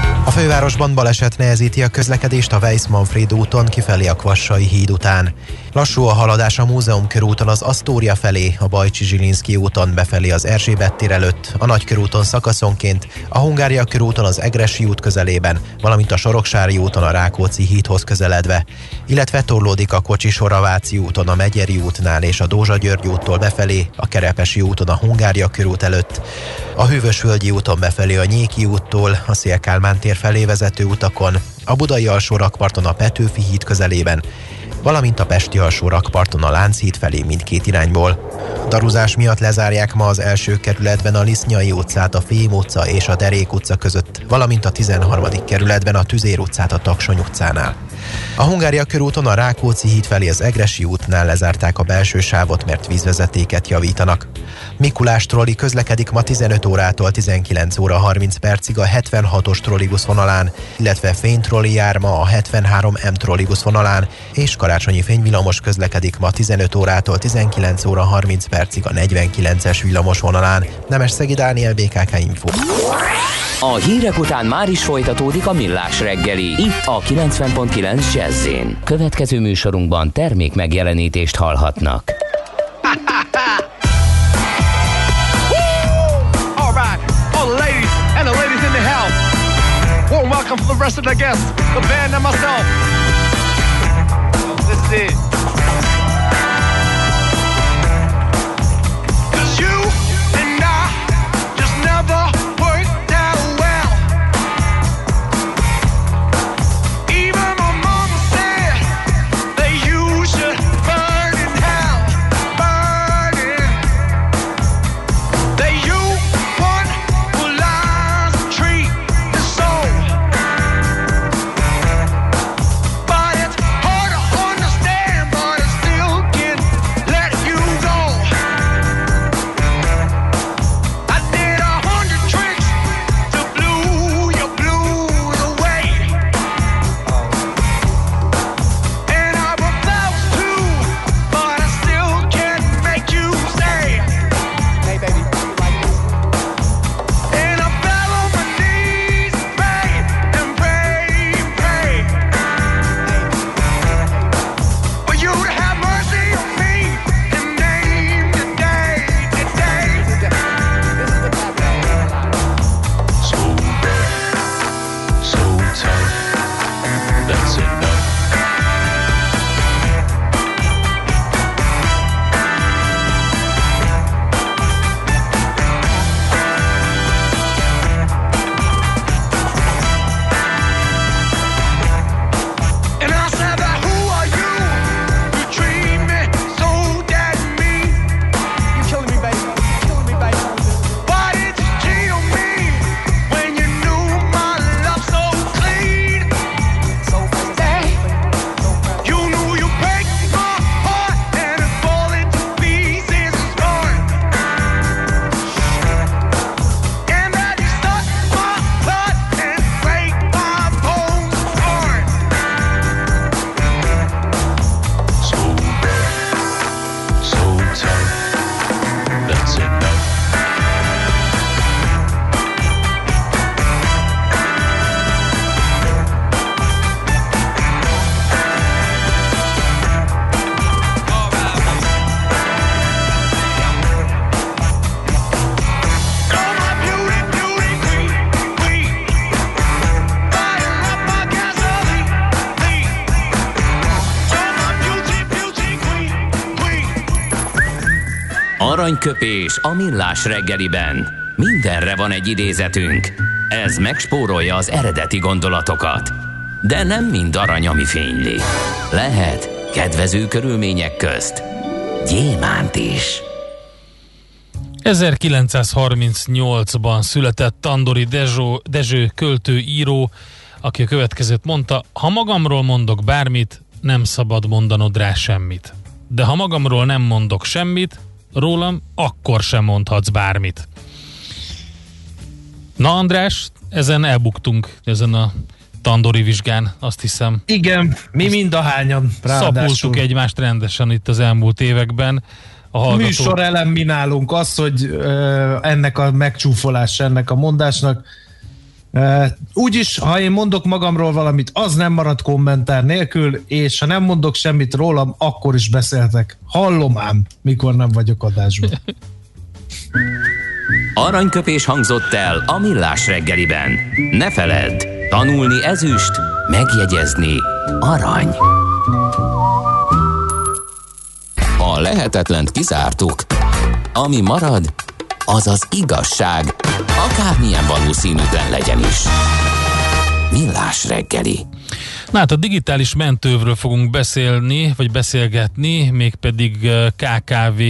a fővárosban baleset nehezíti a közlekedést a Weiss-Manfred úton kifelé a Kvassai híd után. Lassú a haladás a Múzeum körúton az Asztória felé, a Bajcsi Zsilinszki úton befelé az Erzsébet tér előtt, a Nagykörúton szakaszonként, a Hungária körúton az Egresi út közelében, valamint a Soroksári úton a Rákóczi hídhoz közeledve, illetve torlódik a Kocsisor a úton a Megyeri útnál és a Dózsa György úttól befelé, a Kerepesi úton a Hungária körút előtt, a Hűvösvölgyi úton befelé a Nyéki úttól, a Szélkálmán felé vezető utakon, a Budai alsó rakparton a Petőfi híd közelében, valamint a Pesti alsó rakparton a Lánchíd felé mindkét irányból. Daruzás miatt lezárják ma az első kerületben a Lisznyai utcát, a Fém utca és a Derék utca között, valamint a 13. kerületben a Tüzér utcát a Taksony utcánál. A Hungária körúton a Rákóczi híd felé az Egresi útnál lezárták a belső sávot, mert vízvezetéket javítanak. Mikulás trolli közlekedik ma 15 órától 19 óra 30 percig a 76-os trollibusz vonalán, illetve fénytrolli jár ma a 73 M trollibusz vonalán, és karácsonyi fényvillamos közlekedik ma 15 órától 19 óra 30 percig a 49-es villamos vonalán. Nemes Szegi Dániel, BKK Info. A hírek után már is folytatódik a millás reggeli, itt a 90.9 jazz Következő műsorunkban termék megjelenítést hallhatnak. Welcome for the rest of the guests, the band and myself. This is it. Aranyköpés a millás reggeliben. Mindenre van egy idézetünk. Ez megspórolja az eredeti gondolatokat. De nem mind arany, ami fényli. Lehet kedvező körülmények közt gyémánt is. 1938-ban született Tandori Dezsó, Dezső költő író, aki a következőt mondta, ha magamról mondok bármit, nem szabad mondanod rá semmit. De ha magamról nem mondok semmit, rólam akkor sem mondhatsz bármit. Na András, ezen elbuktunk, ezen a tandori vizsgán, azt hiszem. Igen, mi mind a hányan. Szapultuk egymást rendesen itt az elmúlt években. A hallgató... Műsor elem mi nálunk az, hogy ö, ennek a megcsúfolás, ennek a mondásnak úgyis, ha én mondok magamról valamit, az nem marad kommentár nélkül, és ha nem mondok semmit rólam, akkor is beszéltek. Hallom ám, mikor nem vagyok adásban. Aranyköpés hangzott el a millás reggeliben. Ne feledd, tanulni ezüst, megjegyezni arany. A lehetetlent kizártuk. Ami marad, az az igazság, akármilyen valószínűtlen legyen is. Millás reggeli. Na hát a digitális mentővről fogunk beszélni, vagy beszélgetni, mégpedig KKV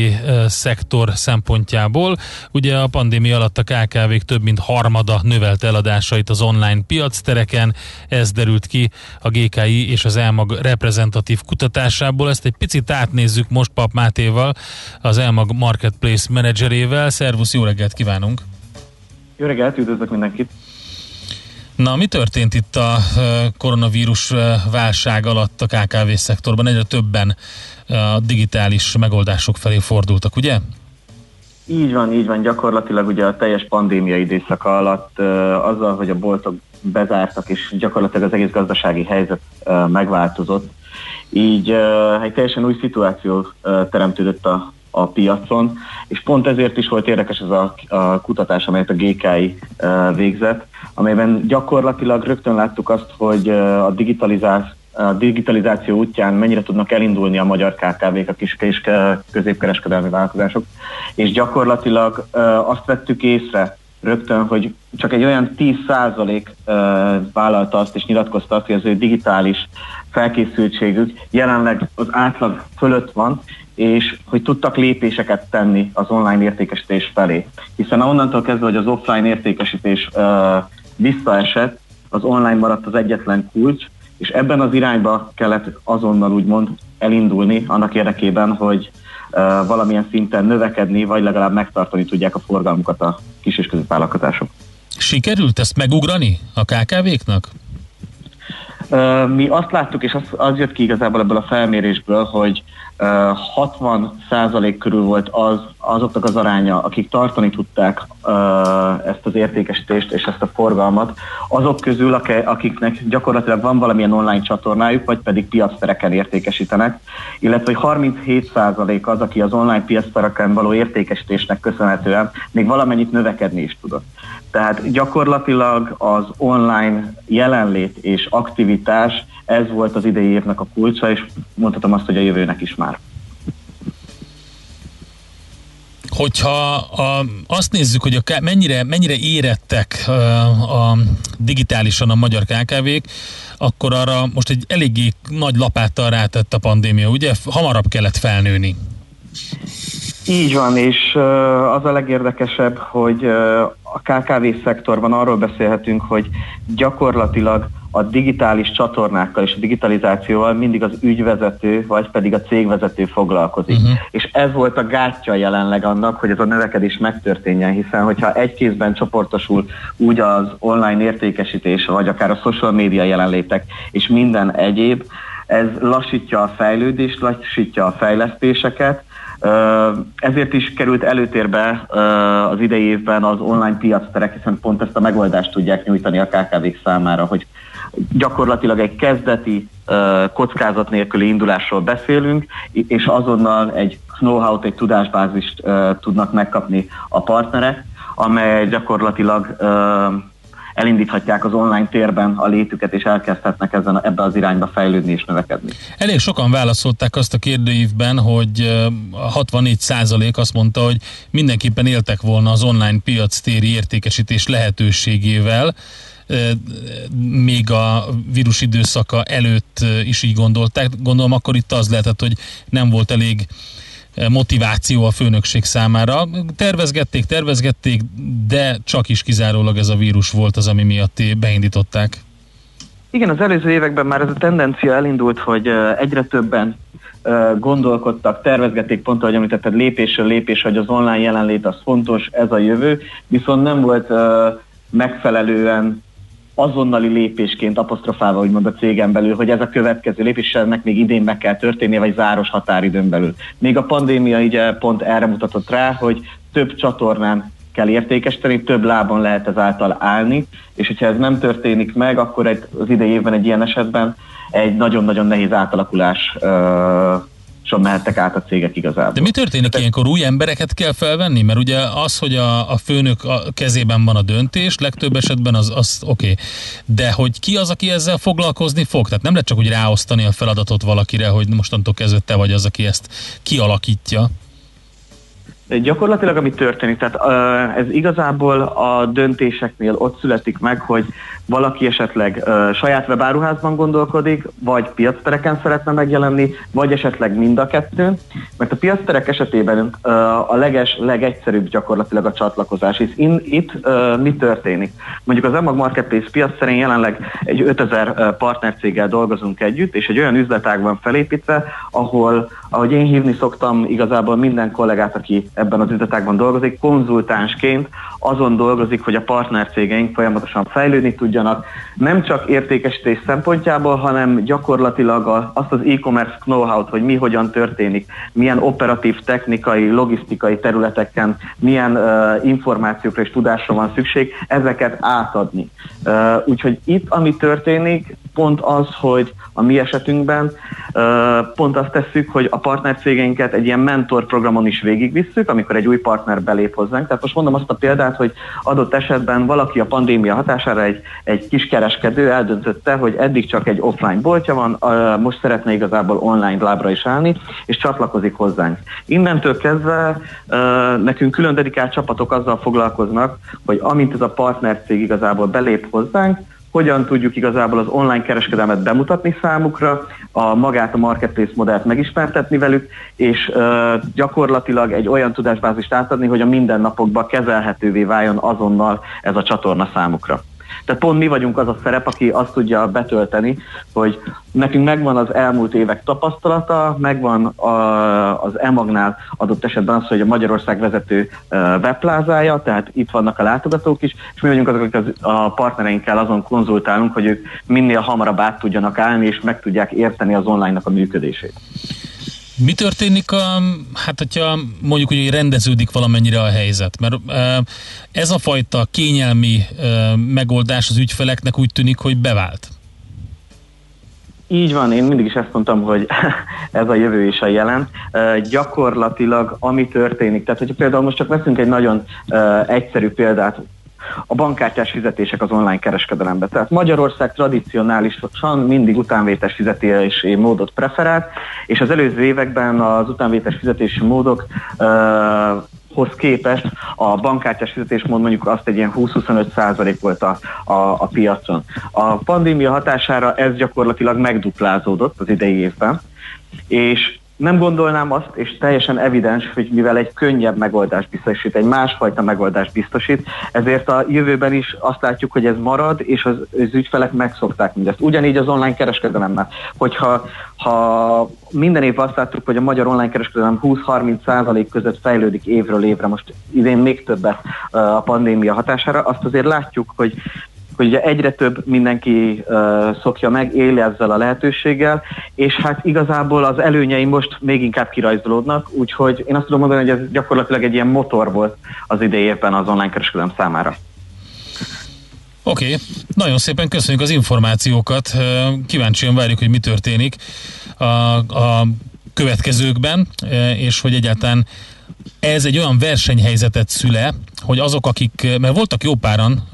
szektor szempontjából. Ugye a pandémia alatt a KKV-k több mint harmada növelt eladásait az online piactereken, ez derült ki a GKI és az Elmag reprezentatív kutatásából. Ezt egy picit átnézzük most Pap Mátéval, az Elmag Marketplace menedzserével. Szervusz, jó reggelt kívánunk! Jó reggelt, üdvözlök mindenkit! Na, mi történt itt a koronavírus válság alatt a KKV szektorban? Egyre többen a digitális megoldások felé fordultak, ugye? Így van, így van. Gyakorlatilag ugye a teljes pandémia időszaka alatt azzal, hogy a boltok bezártak, és gyakorlatilag az egész gazdasági helyzet megváltozott, így egy teljesen új szituáció teremtődött a, a piacon, és pont ezért is volt érdekes ez a, a kutatás, amelyet a GKI végzett, amelyben gyakorlatilag rögtön láttuk azt, hogy a digitalizás a digitalizáció útján mennyire tudnak elindulni a magyar KKV-k, a kis és középkereskedelmi vállalkozások, és gyakorlatilag azt vettük észre rögtön, hogy csak egy olyan 10% vállalta azt és nyilatkozta azt, hogy az ő digitális felkészültségük jelenleg az átlag fölött van, és hogy tudtak lépéseket tenni az online értékesítés felé. Hiszen onnantól kezdve, hogy az offline értékesítés uh, visszaesett, az online maradt az egyetlen kulcs, és ebben az irányba kellett azonnal úgymond elindulni annak érdekében, hogy uh, valamilyen szinten növekedni, vagy legalább megtartani tudják a forgalmukat a kis és középvállalkozások. Sikerült ezt megugrani a KKV-knak? Mi azt láttuk, és az, az jött ki igazából ebből a felmérésből, hogy 60% körül volt az, azoknak az aránya, akik tartani tudták ezt az értékesítést és ezt a forgalmat, azok közül, akiknek gyakorlatilag van valamilyen online csatornájuk, vagy pedig piactereken értékesítenek, illetve 37% az, aki az online piactereken való értékesítésnek köszönhetően még valamennyit növekedni is tudott. Tehát gyakorlatilag az online jelenlét és aktivitás ez volt az idei évnek a kulcsa, és mondhatom azt, hogy a jövőnek is már. Hogyha a, azt nézzük, hogy a, mennyire, mennyire érettek a, a digitálisan a magyar KKV-k, akkor arra most egy eléggé nagy lapáttal rátett a pandémia, ugye? Hamarabb kellett felnőni. Így van, és az a legérdekesebb, hogy a KKV szektorban arról beszélhetünk, hogy gyakorlatilag a digitális csatornákkal és a digitalizációval mindig az ügyvezető, vagy pedig a cégvezető foglalkozik. Uh-huh. És ez volt a gátja jelenleg annak, hogy ez a növekedés megtörténjen, hiszen hogyha egy kézben csoportosul úgy az online értékesítés, vagy akár a social média jelenlétek, és minden egyéb, ez lassítja a fejlődést, lassítja a fejlesztéseket, Ezért is került előtérbe az idei évben az online piacterek, hiszen pont ezt a megoldást tudják nyújtani a KKV-k számára, hogy gyakorlatilag egy kezdeti kockázat nélküli indulásról beszélünk, és azonnal egy know-how-t, egy tudásbázist tudnak megkapni a partnerek, amely gyakorlatilag elindíthatják az online térben a létüket, és elkezdhetnek ezen, ebbe az irányba fejlődni és növekedni. Elég sokan válaszolták azt a kérdőívben, hogy 64 százalék azt mondta, hogy mindenképpen éltek volna az online piac téri értékesítés lehetőségével, még a vírus időszaka előtt is így gondolták. Gondolom akkor itt az lehetett, hogy nem volt elég motiváció a főnökség számára. Tervezgették, tervezgették, de csak is kizárólag ez a vírus volt az, ami miatt beindították. Igen, az előző években már ez a tendencia elindult, hogy egyre többen gondolkodtak, tervezgették pont, ahogy említetted, lépésről lépés, hogy az online jelenlét az fontos, ez a jövő, viszont nem volt megfelelően azonnali lépésként apostrofálva úgymond a cégen belül, hogy ez a következő lépés, ennek még idén meg kell történnie, vagy záros határidőn belül. Még a pandémia ugye pont erre mutatott rá, hogy több csatornán kell értékesíteni, több lábon lehet ezáltal állni, és hogyha ez nem történik meg, akkor egy, az idei évben egy ilyen esetben egy nagyon-nagyon nehéz átalakulás sem mehettek át a cégek igazából. De mi történik ilyenkor? Új embereket kell felvenni? Mert ugye az, hogy a, a főnök a kezében van a döntés, legtöbb esetben az, az oké. Okay. De hogy ki az, aki ezzel foglalkozni fog? Tehát nem lehet csak úgy ráosztani a feladatot valakire, hogy mostantól kezdve te vagy az, aki ezt kialakítja. Gyakorlatilag ami történik, tehát ez igazából a döntéseknél ott születik meg, hogy valaki esetleg saját webáruházban gondolkodik, vagy piactereken szeretne megjelenni, vagy esetleg mind a kettőn, mert a piacterek esetében a leges, legegyszerűbb gyakorlatilag a csatlakozás. És in, itt mi történik? Mondjuk az Emag Marketplace szerint jelenleg egy 5000 partnercéggel dolgozunk együtt, és egy olyan üzletág van felépítve, ahol, ahogy én hívni szoktam, igazából minden kollégát, aki ebben az üzletágban dolgozik, konzultánsként azon dolgozik, hogy a partnercégeink folyamatosan fejlődni tudjanak, nem csak értékesítés szempontjából, hanem gyakorlatilag azt az e-commerce know-how-t, hogy mi hogyan történik, milyen operatív, technikai, logisztikai területeken, milyen uh, információkra és tudásra van szükség, ezeket átadni. Uh, úgyhogy itt, ami történik, pont az, hogy a mi esetünkben pont azt tesszük, hogy a partnercégeinket egy ilyen mentor programon is végigvisszük, amikor egy új partner belép hozzánk. Tehát most mondom azt a példát, hogy adott esetben valaki a pandémia hatására egy, egy kiskereskedő eldöntötte, hogy eddig csak egy offline boltja van, most szeretne igazából online lábra is állni, és csatlakozik hozzánk. Innentől kezdve nekünk külön dedikált csapatok azzal foglalkoznak, hogy amint ez a partnercég igazából belép hozzánk, hogyan tudjuk igazából az online kereskedelmet bemutatni számukra, a magát a marketplace modellt megismertetni velük, és uh, gyakorlatilag egy olyan tudásbázist átadni, hogy a mindennapokban kezelhetővé váljon azonnal ez a csatorna számukra. Tehát pont mi vagyunk az a szerep, aki azt tudja betölteni, hogy nekünk megvan az elmúlt évek tapasztalata, megvan a, az EMAG-nál adott esetben az, hogy a Magyarország vezető webplázája, tehát itt vannak a látogatók is, és mi vagyunk azok, akik az, a partnereinkkel azon konzultálunk, hogy ők minél hamarabb át tudjanak állni, és meg tudják érteni az online-nak a működését. Mi történik, a, hát hogyha mondjuk, hogy rendeződik valamennyire a helyzet? Mert ez a fajta kényelmi megoldás az ügyfeleknek úgy tűnik, hogy bevált. Így van, én mindig is ezt mondtam, hogy <laughs> ez a jövő és a jelen. Gyakorlatilag, ami történik, tehát hogyha például most csak veszünk egy nagyon egyszerű példát, a bankkártyás fizetések az online kereskedelembe. Tehát Magyarország tradicionálisan mindig utánvétes fizetési módot preferált, és az előző években az utánvétes fizetési módok uh, hoz képest a bankkártyás fizetésmód mondjuk azt egy ilyen 20-25 százalék volt a, a, a piacon. A pandémia hatására ez gyakorlatilag megduplázódott az idei évben, és nem gondolnám azt, és teljesen evidens, hogy mivel egy könnyebb megoldás biztosít, egy másfajta megoldás biztosít, ezért a jövőben is azt látjuk, hogy ez marad, és az, az ügyfelek megszokták mindezt. Ugyanígy az online kereskedelemmel. Hogyha ha minden évben azt láttuk, hogy a magyar online kereskedelem 20-30 százalék között fejlődik évről évre, most idén még többet a pandémia hatására, azt azért látjuk, hogy hogy ugye egyre több mindenki uh, szokja meg, él ezzel a lehetőséggel, és hát igazából az előnyei most még inkább kirajzolódnak, úgyhogy én azt tudom mondani, hogy ez gyakorlatilag egy ilyen motor volt az idejében az online kereskedelem számára. Oké, okay. nagyon szépen köszönjük az információkat. Kíváncsian várjuk, hogy mi történik a, a következőkben, és hogy egyáltalán ez egy olyan versenyhelyzetet szüle, hogy azok, akik, mert voltak jó páran,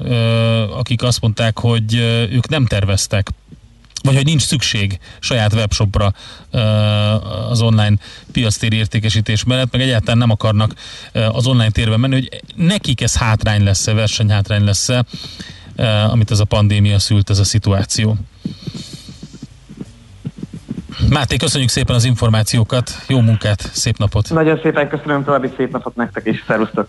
akik azt mondták, hogy ők nem terveztek vagy hogy nincs szükség saját webshopra az online piactéri értékesítés mellett, meg egyáltalán nem akarnak az online térben menni, hogy nekik ez hátrány lesz-e, versenyhátrány lesz-e, amit ez a pandémia szült, ez a szituáció. Máté, köszönjük szépen az információkat, jó munkát, szép napot! Nagyon szépen köszönöm, további szép napot nektek is, szervusztok!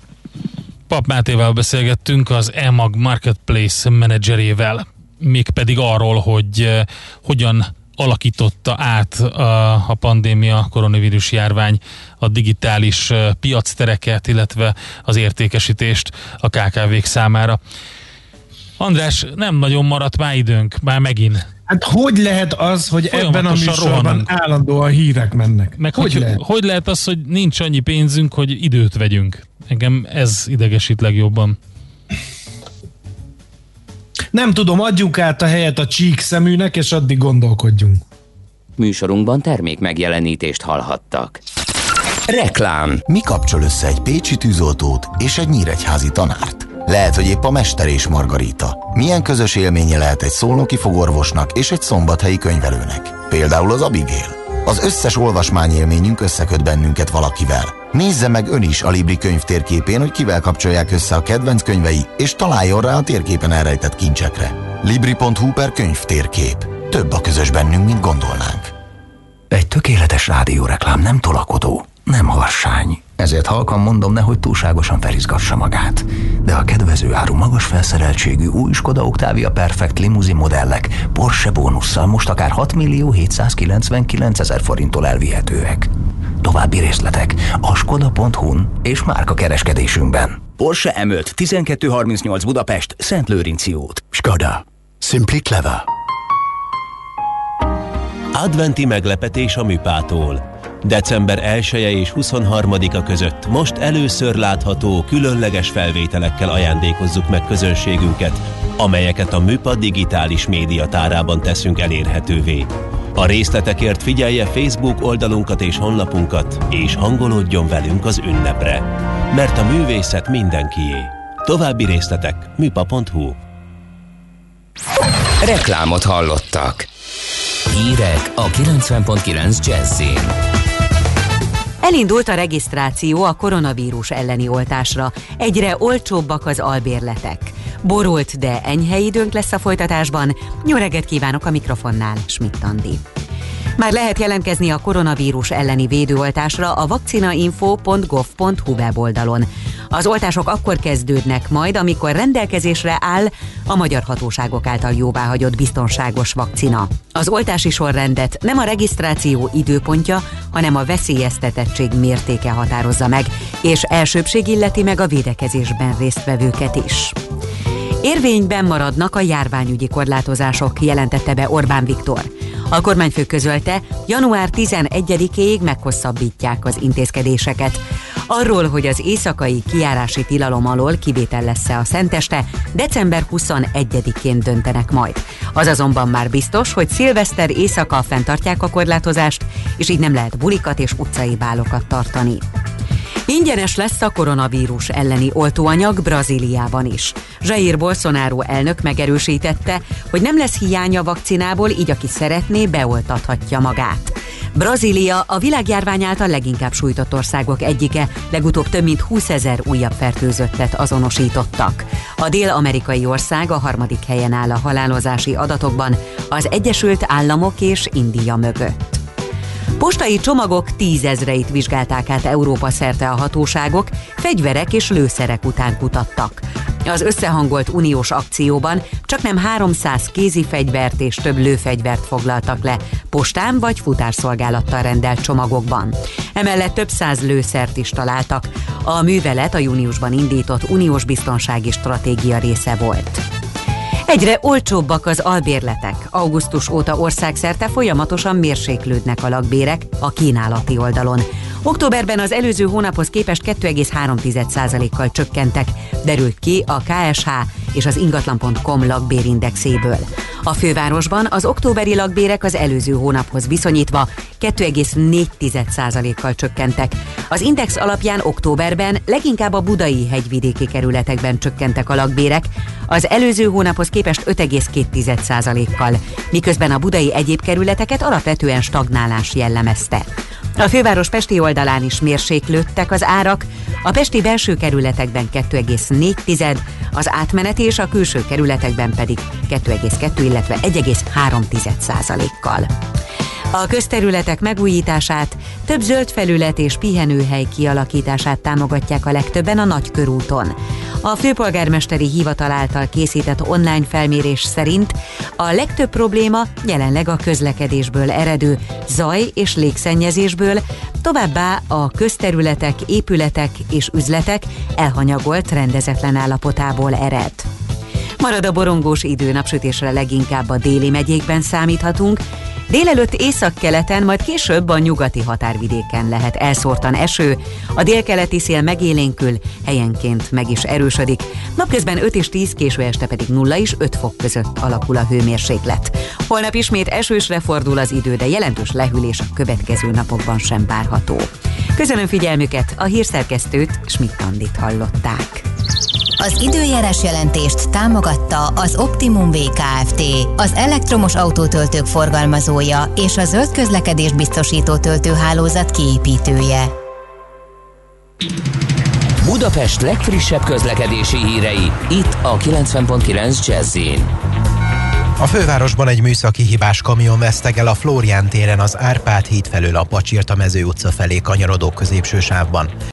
Pap Mátéval beszélgettünk az EMAG Marketplace menedzserével, mégpedig arról, hogy uh, hogyan alakította át a, a pandémia, koronavírus járvány a digitális uh, piactereket, illetve az értékesítést a KKV-k számára. András, nem nagyon maradt már időnk, már megint. Hát hogy lehet az, hogy ebben a műsorban rohanunk. állandóan hírek mennek? Meg hogy, hogy, lehet? hogy lehet az, hogy nincs annyi pénzünk, hogy időt vegyünk? Engem ez idegesít legjobban. Nem tudom, adjuk át a helyet a csík szeműnek, és addig gondolkodjunk. Műsorunkban termék megjelenítést hallhattak. Reklám. Mi kapcsol össze egy pécsi tűzoltót és egy nyíregyházi tanárt? Lehet, hogy épp a Mester és Margarita. Milyen közös élménye lehet egy szolnoki fogorvosnak és egy szombathelyi könyvelőnek? Például az Abigail. Az összes olvasmányélményünk összeköt bennünket valakivel. Nézze meg ön is a Libri könyv térképén, hogy kivel kapcsolják össze a kedvenc könyvei, és találjon rá a térképen elrejtett kincsekre. Libri.hu per könyv térkép. Több a közös bennünk, mint gondolnánk. Egy tökéletes rádióreklám nem tolakodó, nem harsány ezért halkan mondom, nehogy túlságosan felizgassa magát. De a kedvező áru magas felszereltségű új Skoda Octavia Perfect limuzin modellek Porsche bónusszal most akár 6 millió 799 ezer forinttól elvihetőek. További részletek a skoda.hu-n és márka kereskedésünkben. Porsche M5 1238 Budapest, Szent Lőrinci út. Skoda. Simply clever. Adventi meglepetés a műpától. December 1 -e és 23-a között most először látható különleges felvételekkel ajándékozzuk meg közönségünket, amelyeket a Műpa digitális médiatárában teszünk elérhetővé. A részletekért figyelje Facebook oldalunkat és honlapunkat, és hangolódjon velünk az ünnepre. Mert a művészet mindenkié. További részletek műpa.hu Reklámot hallottak. Hírek a 90.9 Jazzin. Elindult a regisztráció a koronavírus elleni oltásra. Egyre olcsóbbak az albérletek. Borult, de enyhe időnk lesz a folytatásban. Jó reggelt kívánok a mikrofonnál, Schmidt Andi. Már lehet jelentkezni a koronavírus elleni védőoltásra a vakcinainfo.gov.hu weboldalon. Az oltások akkor kezdődnek majd, amikor rendelkezésre áll a magyar hatóságok által jóváhagyott biztonságos vakcina. Az oltási sorrendet nem a regisztráció időpontja, hanem a veszélyeztetettség mértéke határozza meg, és elsőbség illeti meg a védekezésben résztvevőket is. Érvényben maradnak a járványügyi korlátozások, jelentette be Orbán Viktor. A kormányfő közölte, január 11-ig meghosszabbítják az intézkedéseket. Arról, hogy az éjszakai kiárási tilalom alól kivétel lesz-e a szenteste, december 21-én döntenek majd. Az azonban már biztos, hogy szilveszter éjszaka fenntartják a korlátozást, és így nem lehet bulikat és utcai bálokat tartani. Ingyenes lesz a koronavírus elleni oltóanyag Brazíliában is. Jair Bolsonaro elnök megerősítette, hogy nem lesz hiánya vakcinából, így aki szeretné, beoltathatja magát. Brazília a világjárvány által leginkább sújtott országok egyike, legutóbb több mint 20 ezer újabb fertőzöttet azonosítottak. A dél-amerikai ország a harmadik helyen áll a halálozási adatokban, az Egyesült Államok és India mögött. Postai csomagok tízezreit vizsgálták át Európa szerte a hatóságok, fegyverek és lőszerek után kutattak. Az összehangolt uniós akcióban csak nem 300 kézi fegyvert és több lőfegyvert foglaltak le postán vagy futárszolgálattal rendelt csomagokban. Emellett több száz lőszert is találtak. A művelet a júniusban indított uniós biztonsági stratégia része volt. Egyre olcsóbbak az albérletek. Augusztus óta országszerte folyamatosan mérséklődnek a lakbérek a kínálati oldalon. Októberben az előző hónaphoz képest 2,3%-kal csökkentek, derült ki a KSH és az ingatlan.com lakbérindexéből. A fővárosban az októberi lakbérek az előző hónaphoz viszonyítva 2,4%-kal csökkentek. Az index alapján októberben leginkább a budai hegyvidéki kerületekben csökkentek a lakbérek, az előző hónaphoz képest 5,2%-kal, miközben a budai egyéb kerületeket alapvetően stagnálás jellemezte. A főváros pesti oldalán is mérséklődtek az árak, a pesti belső kerületekben 2,4, az átmeneti és a külső kerületekben pedig 2,2, illetve 1,3 százalékkal. A közterületek megújítását, több zöld felület és pihenőhely kialakítását támogatják a legtöbben a Nagykörúton. A főpolgármesteri hivatal által készített online felmérés szerint a legtöbb probléma jelenleg a közlekedésből eredő zaj és légszennyezésből, továbbá a közterületek, épületek és üzletek elhanyagolt rendezetlen állapotából ered. Marad a borongós idő, napsütésre leginkább a déli megyékben számíthatunk, Délelőtt északkeleten, majd később a nyugati határvidéken lehet elszórtan eső, a délkeleti szél megélénkül, helyenként meg is erősödik, napközben 5 és 10, késő este pedig 0 és 5 fok között alakul a hőmérséklet. Holnap ismét esősre fordul az idő, de jelentős lehűlés a következő napokban sem várható. Köszönöm figyelmüket, a hírszerkesztőt Schmidt-Tandit hallották. Az időjárás jelentést támogatta az Optimum VKFT, az elektromos autótöltők forgalmazója és a zöld közlekedés biztosító töltőhálózat kiépítője. Budapest legfrissebb közlekedési hírei, itt a 90.9 jazz a fővárosban egy műszaki hibás kamion vesztegel a Flórián téren az Árpád híd felől a Pacsirta mező utca felé kanyarodó középső sávban.